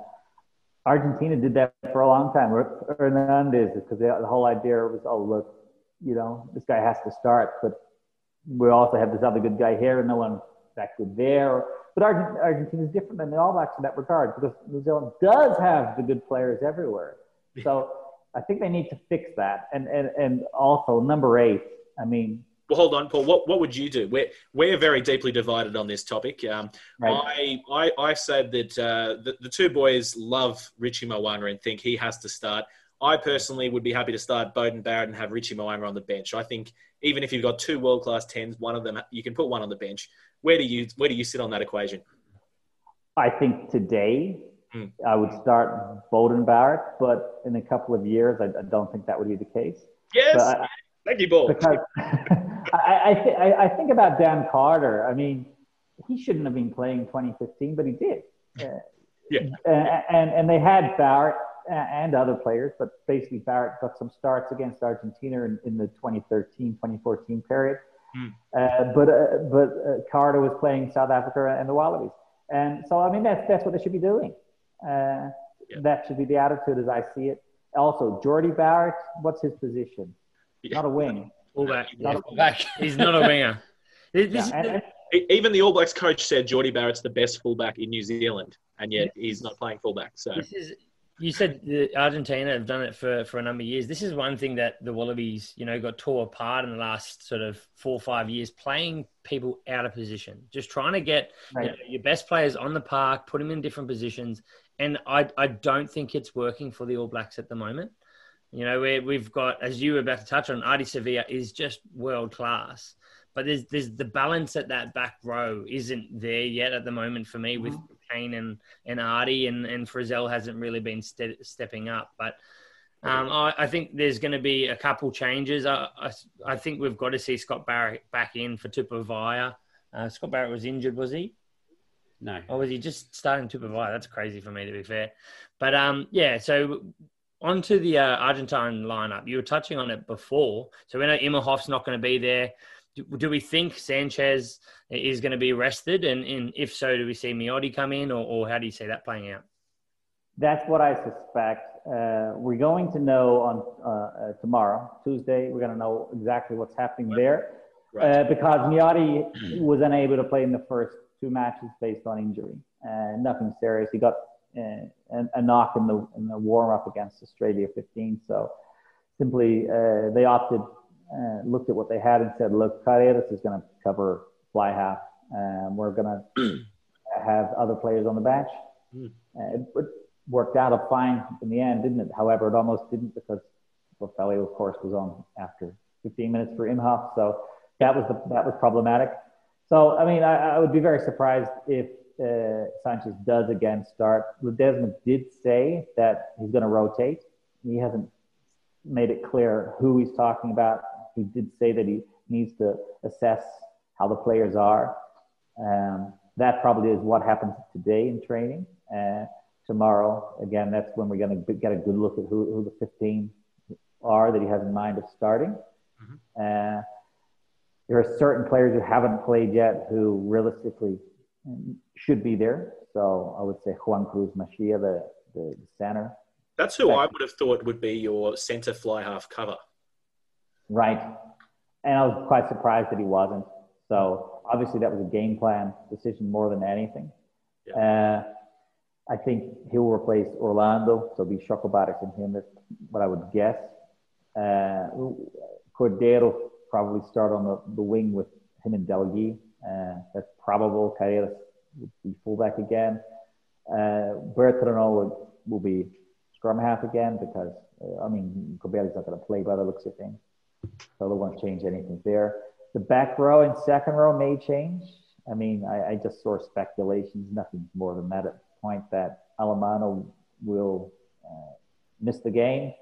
Argentina did that for a long time. Hernandez, because the, whole idea was, oh, look, you know, this guy has to start, but we also have this other good guy here, and no one that good there. But Argentina is different than the All Blacks in that regard because New Zealand does have the good players everywhere. So I think they need to fix that. And and and also number eight. I mean, well, hold on, Paul. What, what would you do? We're, we're very deeply divided on this topic. Um, right. I, I, I said that uh, the, the two boys love Richie Mo'unga and think he has to start. I personally would be happy to start Beauden Barrett and have Richie Mo'unga on the bench. I think even if you've got two world class tens, one of them you can put one on the bench. Where do you where do you sit on that equation? I think today hmm. I would start Beauden Barrett, but in a couple of years I, I don't think that would be the case. Yes, I, thank you, Paul. Because <laughs> I, I, th- I, think about Dan Carter. I mean, he shouldn't have been playing 2015, but he did. Uh, yeah. And, and they had Barrett and other players, but basically Barrett got some starts against Argentina in, in the 2013 2014 period. Mm. Uh, but uh, but uh, Carter was playing South Africa and the Wallabies. And so, I mean, that's, that's what they should be doing. Uh, yeah. That should be the attitude as I see it. Also, Jordie Barrett, what's his position? Yeah. Not a wing. Fullback. Yeah, fullback. He's not a winger. <laughs> This, yeah, even the All Blacks coach said Jordie Barrett's the best fullback in New Zealand, and yet he's not playing fullback. So is, you said Argentina have done it for, for a number of years. This is one thing that the Wallabies, you know, got tore apart in the last sort of four or five years, playing people out of position, just trying to get right. you know, your best players on the park, put them in different positions. And I, I don't think it's working for the All Blacks at the moment. You know, we we've got, as you were about to touch on, Ardie Savea is just world class. But there's there's the balance at that back row isn't there yet at the moment for me mm-hmm. with Cane and, and Ardie, and, and Frizell hasn't really been ste- stepping up. But um, I, I, think there's going to be a couple changes. I, I, I, think we've got to see Scott Barrett back in for Tupouniua. Uh, Scott Barrett was injured, was he? No. Or was he just starting Tupouniua? That's crazy for me, to be fair. But um, yeah, so onto the uh, Argentine lineup. You were touching on it before. So we know Imhoff's not going to be there. Do, do, we think Sanchez is going to be rested? And, and if so, do we see Miotti come in, or, or how do you see that playing out? That's what I suspect. Uh, we're going to know on uh, uh, tomorrow, Tuesday. We're going to know exactly what's happening there Right. uh, because Miotti was unable to play in the first two matches based on injury. Uh, nothing serious. He got a, a knock in the in the warm up against Australia 15. So simply uh, they opted, uh, looked at what they had and said, look, Carreras is going to cover fly half. Um, we're going to <clears throat> have other players on the bench. Mm. Uh, it, it worked out fine in the end, didn't it? However, it almost didn't because Boffelli, of course, was on after 15 minutes for Imhoff. So that was the, that was problematic. So I mean, I, I would be very surprised if uh, Sanchez does again start. Ledesma did say that he's going to rotate. He hasn't made it clear who he's talking about. He did say that he needs to assess how the players are. Um, that probably is what happens today in training. Uh, tomorrow, again, that's when we're going to get a good look at who, who the 15 are that he has in mind of starting. Uh, there are certain players who haven't played yet who realistically should be there. So I would say Juan Cruz Mallia, the, the, the center. That's who I would have thought would be your centre fly half cover. Right. And I was quite surprised that he wasn't. So obviously that was a game plan decision more than anything. Uh, I think he'll replace Orlando, so it'll be Chocobares and him. That's what I would guess. Uh, Cordero probably start on the, the wing with him and Delguy. Uh, that's probable. Carreras would be fullback again. Uh, Bertranou will, will be scrum half again because, uh, I mean, Cubelli's not going to play by the looks of things. So they won't change anything there. The back row and second row may change. I mean, I, I just saw speculations, nothing more than that at the point that Alemanno will uh, miss the game.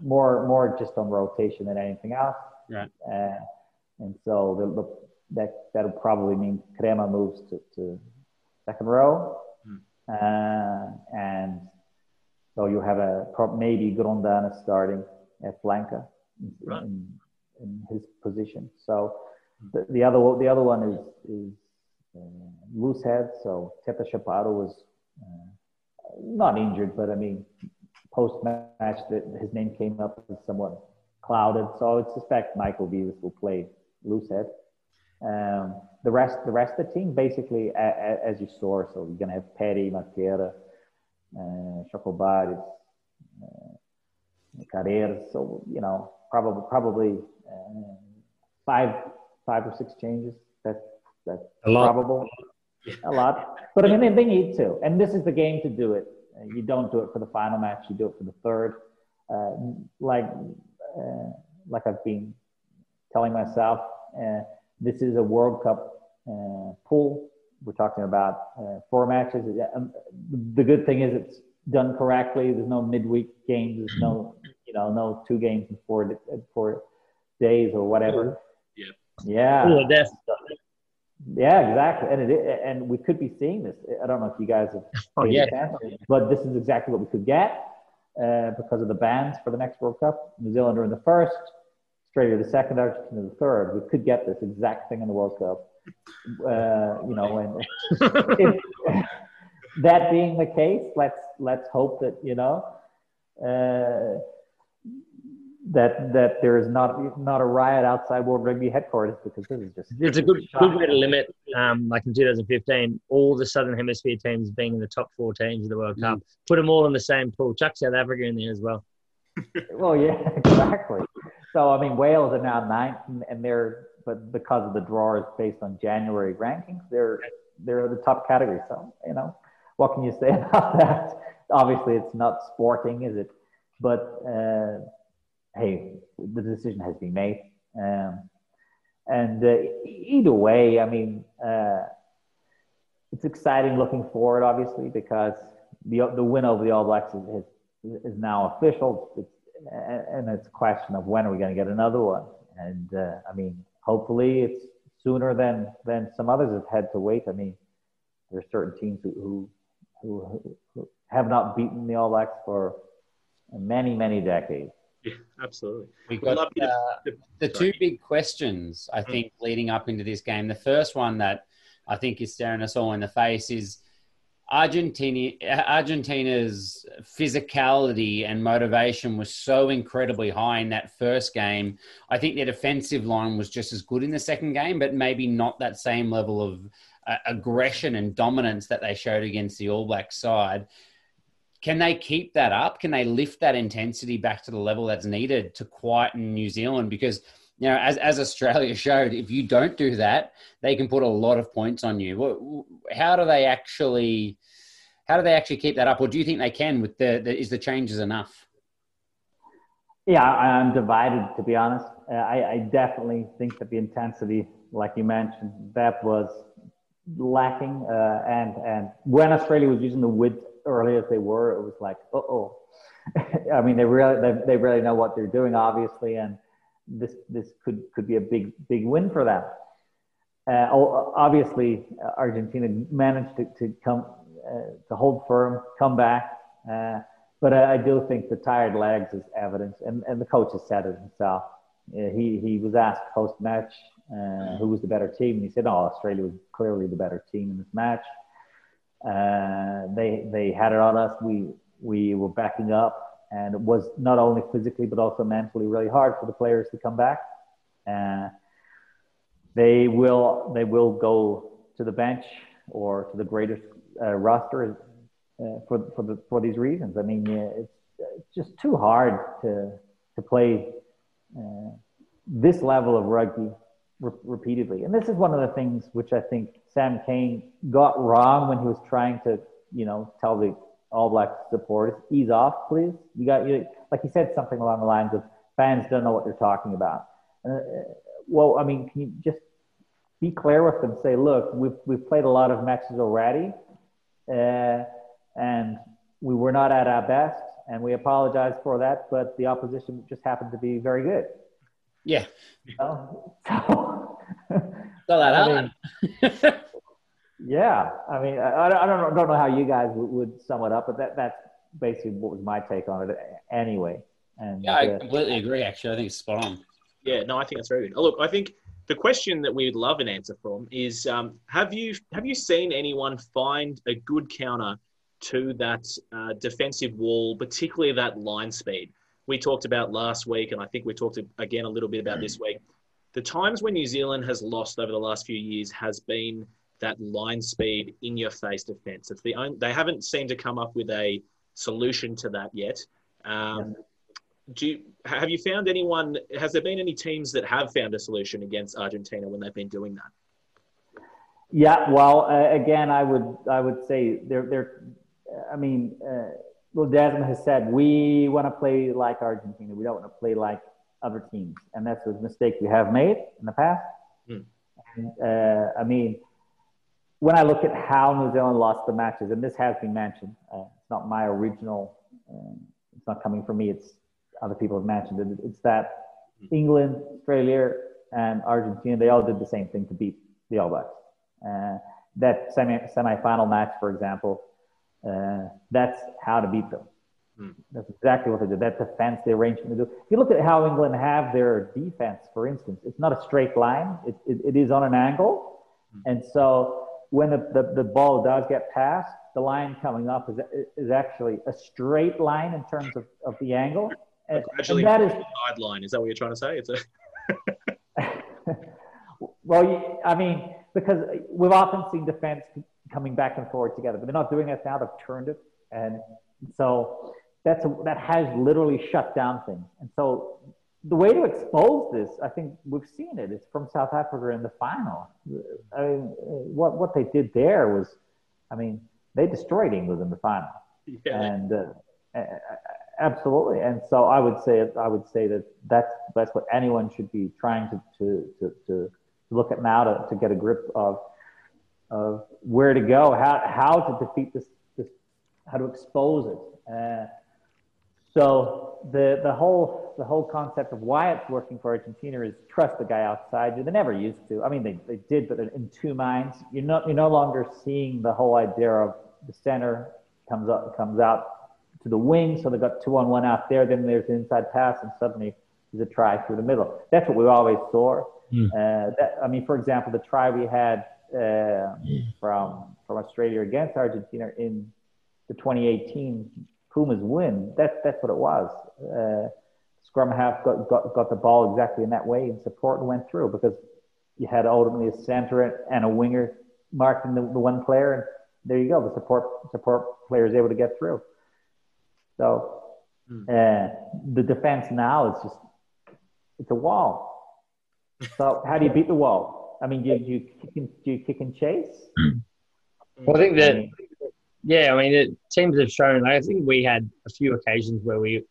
More, more just on rotation than anything else. Right. Uh, and so the, the, that that'll probably mean Kremer moves to, to second row, Hmm. uh, and so you have a maybe Grondona starting at flanker in, Right. in, in his position. So the, the other one- the other one is is uh, loose head. So Tetaz Chaparro was uh, not injured, but I mean post match that his name came up as somewhat clouded. So I would suspect Mayco Vivas will play loose head. Um, the rest, the rest of the team, basically, a, a, as you saw, so you're gonna have Petti, Matera, uh, Chocobares, uh, Carreras. So you know, probably probably uh, five five or six changes. That's that's A lot. probable. A lot. But I mean, they, they need to, and this is the game to do it. You don't do it for the final match. You do it for the third. Uh, like uh, like I've been telling myself, uh, this is a World Cup uh, pool. We're talking about uh, four matches. Um, the good thing is it's done correctly. There's no midweek games. There's no, you know, no two games in four four days or whatever. Yeah. Yeah. Cool, death. Yeah, exactly. And it, and we could be seeing this. I don't know if you guys have Oh, paid yeah. attention, but this is exactly what we could get uh, because of the bans for the next World Cup. New Zealand are in the first, Australia the second, Argentina the third. We could get this exact thing in the World Cup. Uh, you know, and <laughs> if, that being the case, let's let's hope that you know. Uh, that that there is not not a riot outside World Rugby headquarters because this is just It's a good good way to limit, um, like in 2015, all the Southern Hemisphere teams being in the top four teams of the World Cup. Put them all in the same pool. Chuck South Africa in there as well. Well, yeah, <laughs> exactly. So I mean, Wales are now ninth, and, and they're but because of the drawers based on January rankings, they're they're the top category. So you know, what can you say <laughs> about that? Obviously, it's not sporting, is it? But uh, hey, the decision has been made, um, and uh, either way, I mean, uh, it's exciting looking forward, obviously, because the the win over the All Blacks is, is, is now official. It's, and it's a question of when are we going to get another one? And uh, I mean, hopefully it's sooner than than some others have had to wait. I mean, there are certain teams who who, who, who have not beaten the All Blacks for many many decades. Yeah, absolutely. We We'd got you to- uh, the Sorry. two big questions I think leading up into this game. The first one that I think is staring us all in the face is Argentina, Argentina's physicality and motivation was so incredibly high in that first game. I think their defensive line was just as good in the second game, but maybe not that same level of uh, aggression and dominance that they showed against the All Black side. Can they keep that up? Can they lift that intensity back to the level that's needed to quieten New Zealand? Because you know, as, as Australia <laughs> showed, if you don't do that, they can put a lot of points on you. How do they actually, how do they actually keep that up, or do you think they can? With the, the is the changes enough? Yeah, I'm divided to be honest. Uh, I, I definitely think that the intensity, like you mentioned, that was lacking. Uh, and and when Australia was using the width early as they were, it was like, oh. <laughs> I mean, they really they, they really know what they're doing, obviously, and this this could could be a big big win for them. Uh, obviously, uh, Argentina managed to, to come uh, to hold firm, come back, uh, but I, I, do think the tired legs is evidence, and, and the coach has said it himself. he he was asked post match uh, who was the better team, and he said, "Oh, Australia was clearly the better team in this match. Uh, they they had it on us. We we were backing up." And it was not only physically but also mentally really hard for the players to come back. Uh, they will they will go to the bench or to the greatest uh, roster uh, for for the, for these reasons. I mean, it's, it's just too hard to to play uh, this level of rugby re- repeatedly. And this is one of the things which I think Sam Cane got wrong when he was trying to you know tell the all Black supporters, ease off, please. You got you like he said something along the lines of fans don't know what they're talking about. Uh, well, I mean, can you just be clear with them? Say, look, we've we've played a lot of matches already, uh, and we were not at our best, and we apologize for that. But the opposition just happened to be very good. Yeah. So, <laughs> so, so that I mean, <laughs> Yeah, I mean, I, I don't know, don't know how you guys would, would sum it up, but that that's basically what was my take on it anyway. And yeah, I uh, completely agree. Actually, I think it's spot on. Yeah, no, I think that's very good. Oh, look, I think the question that we'd love an answer from is: um, Have you have you seen anyone find a good counter to that uh, defensive wall, particularly that line speed? We talked about last week, and I think we talked again a little bit about this week. The times when New Zealand has lost over the last few years has been that line speed in your face defense. It's the only, they haven't seemed to come up with a solution to that yet. Um, do you, have you found anyone? Has there been any teams that have found a solution against Argentina when they've been doing that? Yeah, well, uh, again, I would I would say they're they're. I mean, uh, well, Desmond has said we want to play like Argentina. We don't want to play like other teams, and that's a mistake we have made in the past. Hmm. And, uh, I mean, when I look at how New Zealand lost the matches, and this has been mentioned, uh, it's not my original, uh, it's not coming from me, it's other people have mentioned it. It's that England, Australia, and Argentina, they all did the same thing to beat the All Blacks. Uh, that semi semi-final match, for example, uh, that's how to beat them. Hmm. That's exactly what they did. That defense, the arrangement they do. If you look at how England have their defense, for instance, it's not a straight line. It, it, it is on an angle. Hmm. And so when the, the, the ball does get passed, the line coming up is, is actually a straight line in terms of, of the angle. And, and that is sideline. Is that what you're trying to say? It's a <laughs> well, I mean, because we've often seen defense coming back and forward together, but they're not doing that now. They've turned it, and so that's a, that has literally shut down things. And so the way to expose this, I think we've seen it. It's from South Africa in the final. I mean, what what they did there was, I mean, they destroyed England in the final, yeah. and uh, absolutely. And so I would say I would say that that's that's what anyone should be trying to to to, to look at now to, to get a grip of of where to go, how how to defeat this this, how to expose it. Uh, so the, the whole the whole concept of why it's working for Argentina is trust the guy outside you. They never used to. I mean, they, they did, but in two minds. You're not you're no longer seeing the whole idea of the center comes up comes out to the wing, so they've got two on one out there. Then there's an inside pass, and suddenly there's a try through the middle. That's what we always saw. Mm. Uh, that, I mean, for example, the try we had uh, from from Australia against Argentina in the 2018 Pumas win. That that's what it was. Uh, scrum half got, got got the ball exactly in that way, and support went through because you had ultimately a center and a winger marking the, the one player, and there you go. The support support player is able to get through. So mm. uh, the defense now is just it's a wall. <laughs> So how do you beat the wall? I mean, do you, do you, kick, and, do you kick and chase? Well, I think that yeah, I mean, it, teams have shown. Like, I think we had a few occasions where we,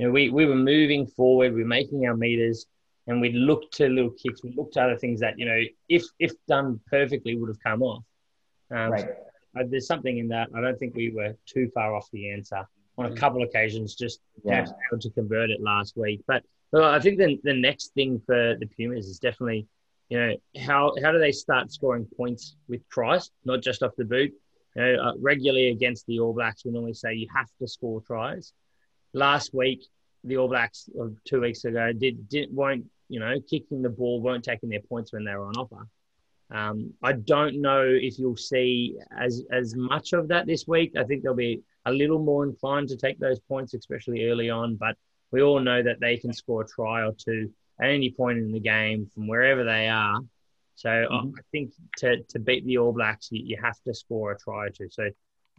you know, we, we were moving forward, we are making our meters, and we looked to little kicks, we looked to other things that you know, if if done perfectly, would have come off. Um, right. So, uh, there's something in that. I don't think we were too far off the answer on a mm. couple of occasions. Just yeah. able to convert it last week, but well, I think the the next thing for the Pumas is definitely, you know, how how do they start scoring points with tries, not just off the boot. You know, uh, regularly against the All Blacks, we normally say you have to score tries. Last week, the All Blacks, or two weeks ago, did did weren't you know kicking the ball, weren't taking their points when they were on offer. Um, I don't know if you'll see as as much of that this week. I think they'll be a little more inclined to take those points, especially early on. But we all know that they can score a try or two at any point in the game from wherever they are. So mm-hmm. I think to, to beat the All Blacks, you, you have to score a try or two. So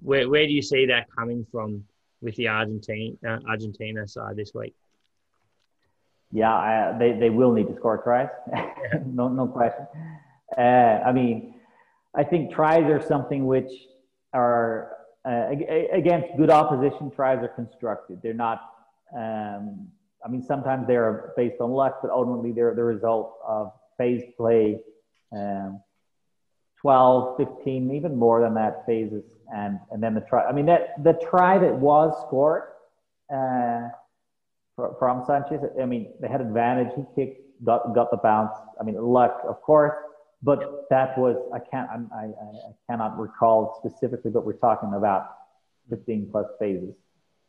where, where do you see that coming from with the Argentina uh, Argentina side this week? Yeah, I, they, they will need to score tries. <laughs> no, no question. Uh, I mean, I think tries are something which are uh, against good opposition. Tries are constructed. They're not um, I mean, sometimes they're based on luck, but ultimately they're the result of phase play, um, 12, 15, even more than that phases. And, and then the try, I mean, that the try that was scored uh, from Sanchez, I mean, they had advantage. He kicked, got, got the bounce. I mean, luck, of course, but that was, I can't, I, I, I cannot recall specifically, but we're talking about 15 plus phases.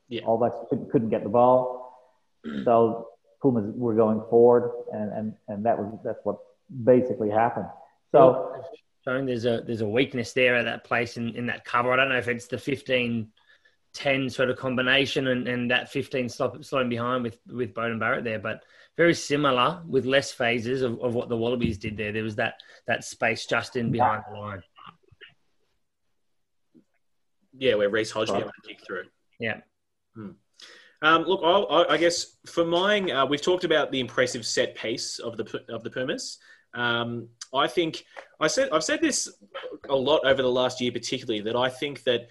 Yeah. All Blacks couldn't, couldn't get the ball. So Pumas were going forward, and, and, and that was that's what basically happened. So, showing there's a there's a weakness there at that place in, in that cover. I don't know if it's the 15 10 sort of combination and, and that 15 stop, slowing behind with, with Beauden Barrett there, but very similar with less phases of, of what the Wallabies did there. There was that, that space just in behind the line. Yeah, where Reece Hodge right. kick through. Yeah. Hmm. Um, look, I, I, guess for mine, uh, we've talked about the impressive set piece of the of the Pumas. Um, I think I said I've said this a lot over the last year, particularly that I think that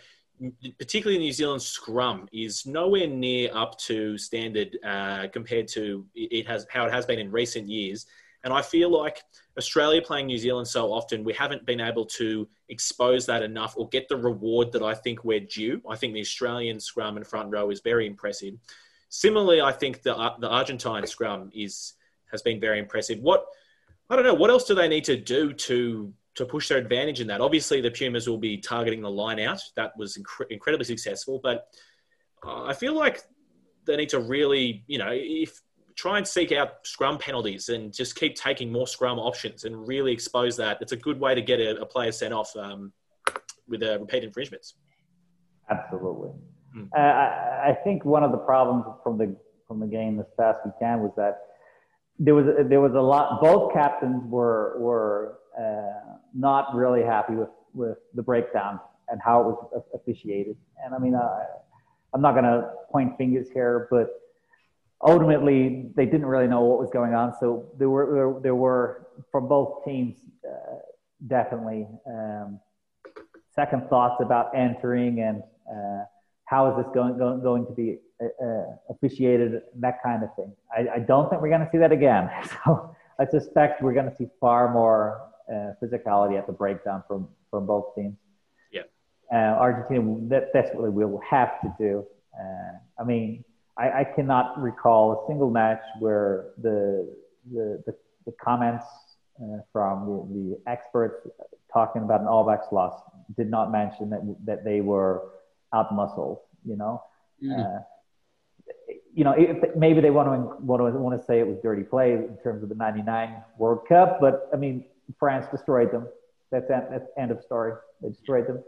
particularly New Zealand scrum is nowhere near up to standard uh, compared to it has how it has been in recent years. And I feel like Australia playing New Zealand so often, we haven't been able to expose that enough or get the reward that I think we're due. I think the Australian scrum and front row is very impressive. Similarly, I think the the Argentine scrum is has been very impressive. What I don't know, what else do they need to do to to push their advantage in that? Obviously, the Pumas will be targeting the line out. That was inc- incredibly successful, but uh, I feel like they need to really, you know, if try and seek out scrum penalties and just keep taking more scrum options and really expose that. It's a good way to get a, a player sent off um, with uh, repeat infringements. Absolutely. Mm. Uh, I, I, think one of the problems from the from the game this past weekend was that there was there was a lot. Both captains were were uh, not really happy with with the breakdown and how it was officiated. And I mean, uh, I'm not going to point fingers here, but ultimately they didn't really know what was going on. So there were there, were from both teams uh, definitely um, second thoughts about entering and uh, how is this going going, going to be uh, uh officiated, that kind of thing. I, I don't think we're going to see that again. <laughs> So I suspect we're going to see far more uh, physicality at the breakdown from from both teams. Yeah, uh, Argentina that, that's what we will have to do. I mean I, I, cannot recall a single match where the the, the, the comments uh, from the, the, experts talking about an All Blacks loss did not mention that that they were out muscled. You know, mm. Uh, you know, if, maybe they want to want to want to say it was dirty play in terms of the '99 World Cup, but I mean, France destroyed them. That's that's end of story. They destroyed them.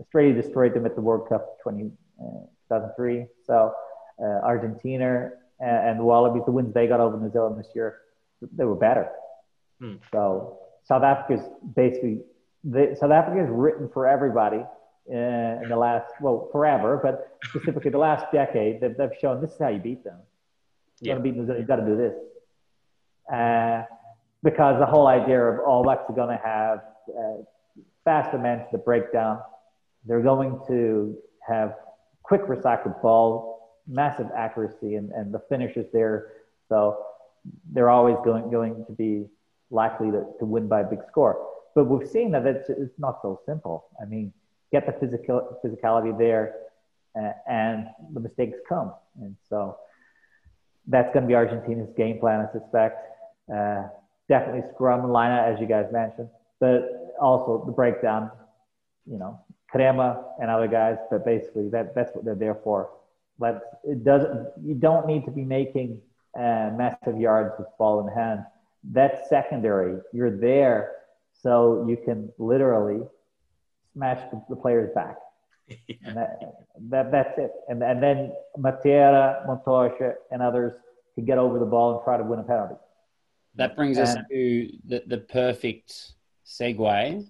Australia destroyed them at the World Cup 20, uh, 2003. So uh, Argentina and the Wallabies, the wins they got over New Zealand this year, they were better. Hmm. So South Africa's basically the, South Africa is written for everybody uh, in the last well forever, but specifically the last decade they've, they've shown this is how you beat them. You yeah. want to beat Zealand, you've got to do this. Uh, because the whole idea of All Blacks are going to have uh, faster men to the breakdown. They're going to have quick recycled ball, massive accuracy, and, and the finishes there. So they're always going, going to be likely to, to win by a big score. But we've seen that it's, it's not so simple. I mean, get the physical, physicality there, uh, and the mistakes come. And so that's going to be Argentina's game plan, I suspect. Uh, definitely scrum line as you guys mentioned, but also the breakdown, you know, Kremer and other guys, but basically that, that's what they're there for. But it doesn't, you don't need to be making uh, massive yards with ball in hand. That's secondary. You're there so you can literally smash the, the player's back. Yeah. <laughs> And that, that, that's it. And, and then Matera, Montoya, and others can get over the ball and try to win a penalty. That brings and, us to the, the perfect segue.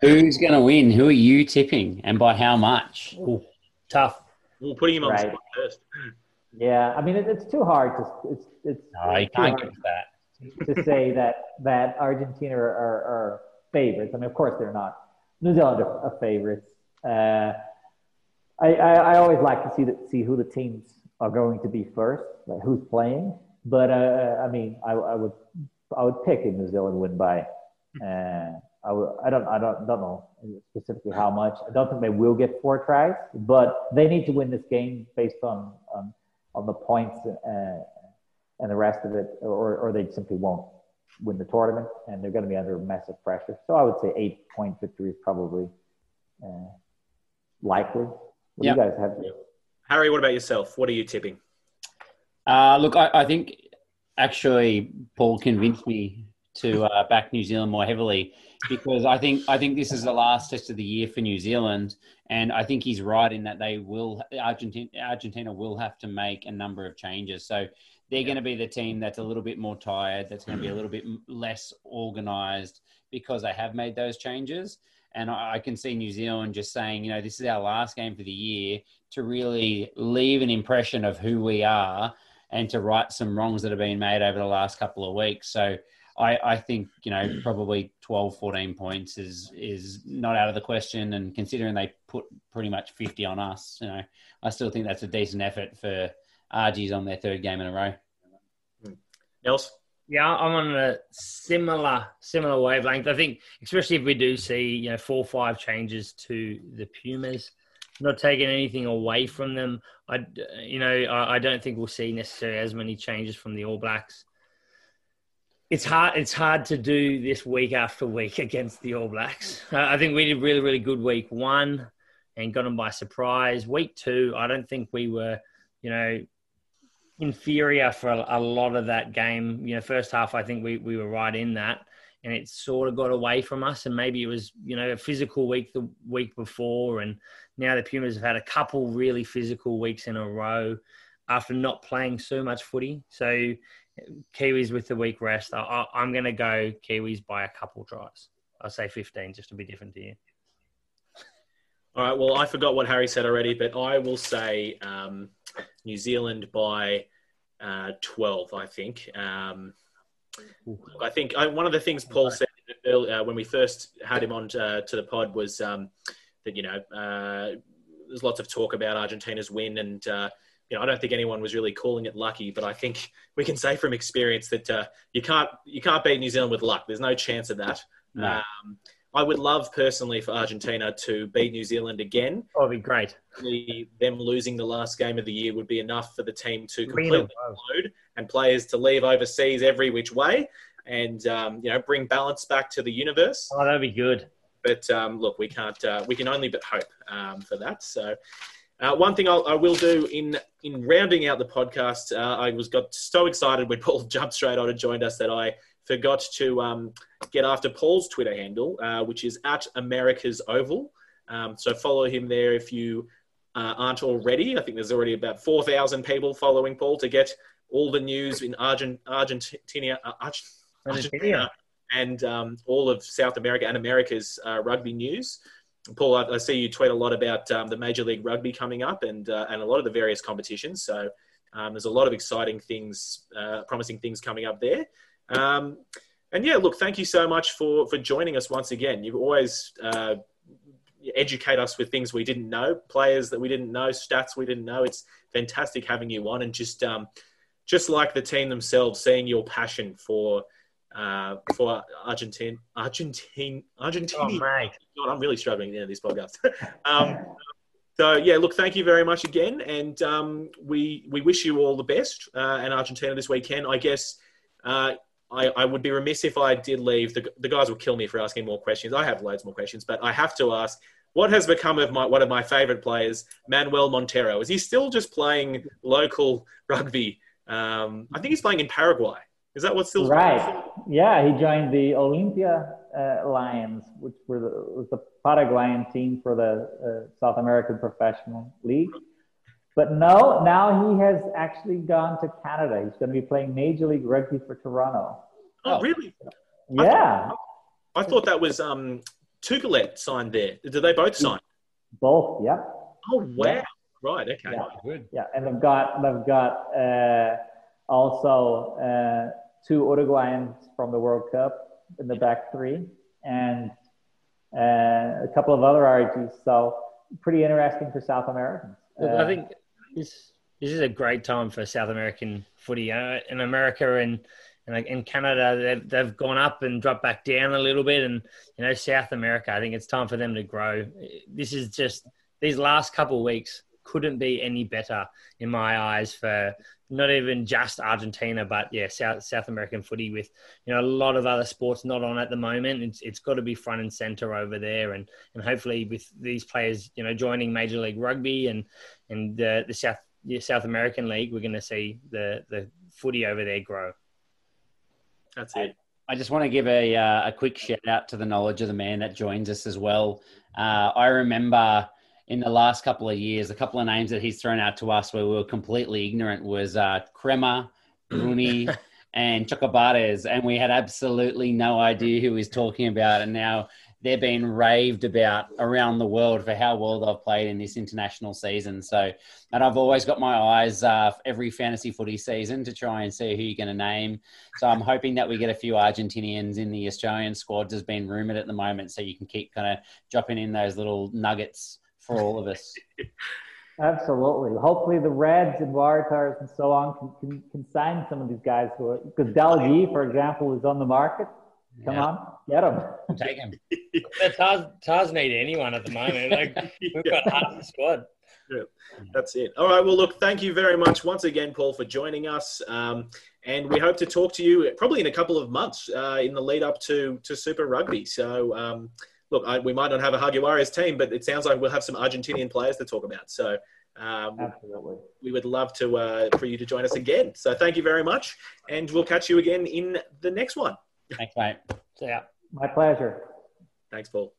Who's going to win? Who are you tipping, and by how much? Ooh, tough. We're putting him on right. the spot first. Yeah, I mean it, it's too hard to it's it's. No, you can't get that. to say that that Argentina are, are, are, favorites. I mean, of course they're not. New Zealand are, are favorites. Uh, I, I, I always like to see the, see who the teams are going to be first, like who's playing. But uh, I mean, I, I would I would pick a New Zealand win by. Uh, I, would, I don't I don't don't know specifically how much. I don't think they will get four tries, but they need to win this game based on on, on the points uh, and the rest of it, or or they simply won't win the tournament, and they're going to be under massive pressure. So I would say eight point victory is probably uh, likely. What yep. do you guys have? Harry, what about yourself? What are you tipping? Uh, look, I, I, think actually Paul convinced me to uh, back New Zealand more heavily because I think I think this is the last test of the year for New Zealand, and I think he's right in that they will Argentina Argentina will have to make a number of changes. So they're yeah. going to be the team that's a little bit more tired, that's going to be a little bit less organised because they have made those changes. And I can see New Zealand just saying, you know, this is our last game for the year to really leave an impression of who we are and to right some wrongs that have been made over the last couple of weeks. So I, I think, you know, <clears throat> probably 12, 14 points is is not out of the question. And considering they put pretty much 50 on us, you know, I still think that's a decent effort for Argies on their third game in a row. Hmm. Else? Yeah, I'm on a similar similar wavelength. I think, especially if we do see you know four or five changes to the Pumas, not taking anything away from them. I, you know, I, I, don't think we'll see necessarily as many changes from the All Blacks. It's hard. It's hard to do this week after week <laughs> against the All Blacks. I think we did really, really good week one and got them by surprise. Week two, I don't think we were, you know, inferior for a, a lot of that game. You know, first half, I think we we were right in that and it sort of got away from us. And maybe it was, you know, a physical week the week before, and now the Pumas have had a couple really physical weeks in a row after not playing so much footy. So Kiwis with the week rest. I, am going to go Kiwis by a couple tries. I'll say 15 just to be different to you. All right. Well, I forgot what Harry said already, but I will say um, New Zealand by uh, 12, I think. Um, I think I, one of the things Paul said earlier, uh, when we first had him on to, uh, to the pod was um, that, you know, uh, there's lots of talk about Argentina's win and, uh, you know, I don't think anyone was really calling it lucky, but I think we can say from experience that uh, you can't you can't beat New Zealand with luck. There's no chance of that. No. Um, I would love personally for Argentina to beat New Zealand again. Oh, that'd be great. The, them losing the last game of the year would be enough for the team to completely load and players to leave overseas every which way, and um, you know bring balance back to the universe. Oh, that'd be good. But um, look, we can't. Uh, we can only but hope um, for that. So. Uh, one thing I'll, I will do in in rounding out the podcast, uh, I was got so excited when <laughs> Paul jumped straight on and joined us that I forgot to um, get after Paul's Twitter handle, uh, which is at America's Oval. Um, so follow him there if you uh, aren't already. I think there's already about 4,000 people following Paul to get all the news in Argent- Argentina, uh, Argentina, Argentina and um, all of South America and America's uh, rugby news. Paul, I, I, see you tweet a lot about um, the Major League Rugby coming up and, uh, and a lot of the various competitions. So um, there's a lot of exciting things, uh, promising things coming up there. Um, and yeah, look, thank you so much for, for joining us once again. You've always uh, educate us with things we didn't know, players that we didn't know, stats we didn't know. It's fantastic having you on and just, um, just like the team themselves, seeing your passion for uh, for Argentine, Argentine, Argentina. Oh. God, I'm really struggling in this podcast. <laughs> um, so yeah, look, thank you very much again, and um, we we wish you all the best uh, in Argentina this weekend. I guess uh, I, I would be remiss if I did leave. The, the guys will kill me for asking more questions. I have loads more questions, but I have to ask. What has become of my, one of my favourite players, Manuel Montero? Is he still just playing local rugby? Um, I think he's playing in Paraguay. Is that what's still right? Yeah, he joined the Olympia uh, Lions, which were the, was the Paraguayan team for the uh, South American Professional League. But no, now he has actually gone to Canada. He's going to be playing Major League Rugby for Toronto. Oh, really? Yeah. I thought, I thought that was um, Tuculet signed there. Did they both sign? Both. Yeah. Oh wow! Yeah. Right. Okay. Yeah. Good. Yeah, and they've got they've got uh, also. Uh, two Uruguayans from the World Cup in the back three, and uh, a couple of other Argies. So pretty interesting for South Americans. Uh, I think this this is a great time for South American footy. Uh, in America and and in Canada, they've, they've gone up and dropped back down a little bit, and you know South America. I think it's time for them to grow. This is just these last couple of weeks couldn't be any better in my eyes for not even just Argentina, but yeah, South South American footy with you know a lot of other sports not on at the moment. It's it's got to be front and center over there, and and hopefully with these players you know joining Major League Rugby and and the the South the South American League, we're going to see the the footy over there grow. That's it. I just want to give a uh, a quick shout out to the knowledge of the man that joins us as well. Uh, I remember in the last couple of years, a couple of names that he's thrown out to us where we were completely ignorant was uh, Kremer, <clears throat> Bruni, and Chocobares, and we had absolutely no idea who he's talking about. And now they're being raved about around the world for how well they've played in this international season. So, and I've always got my eyes uh, every fantasy footy season to try and see who you're going to name. So I'm hoping that we get a few Argentinians in the Australian squad. Has been rumoured at the moment, so you can keep kind of dropping in those little nuggets for all of us. <laughs> Absolutely. Hopefully, the Reds and Waratahs and so on can, can, can sign some of these guys who are, because Delguy, for example, is on the market. Come yeah. on, get him. <laughs> Take him. Tahs, Tahs need anyone at the moment. Like, <laughs> we've got half the squad. Yeah, that's it. All right. Well, look, thank you very much once again, Paul, for joining us. Um, and we hope to talk to you probably in a couple of months uh, in the lead up to, to Super Rugby. So, um, look, I, we might not have a Jaguares team, but it sounds like we'll have some Argentinian players to talk about. So um, Absolutely. we would love to uh, for you to join us again. So thank you very much, and we'll catch you again in the next one. Thanks, mate. See ya. My pleasure. Thanks, Paul.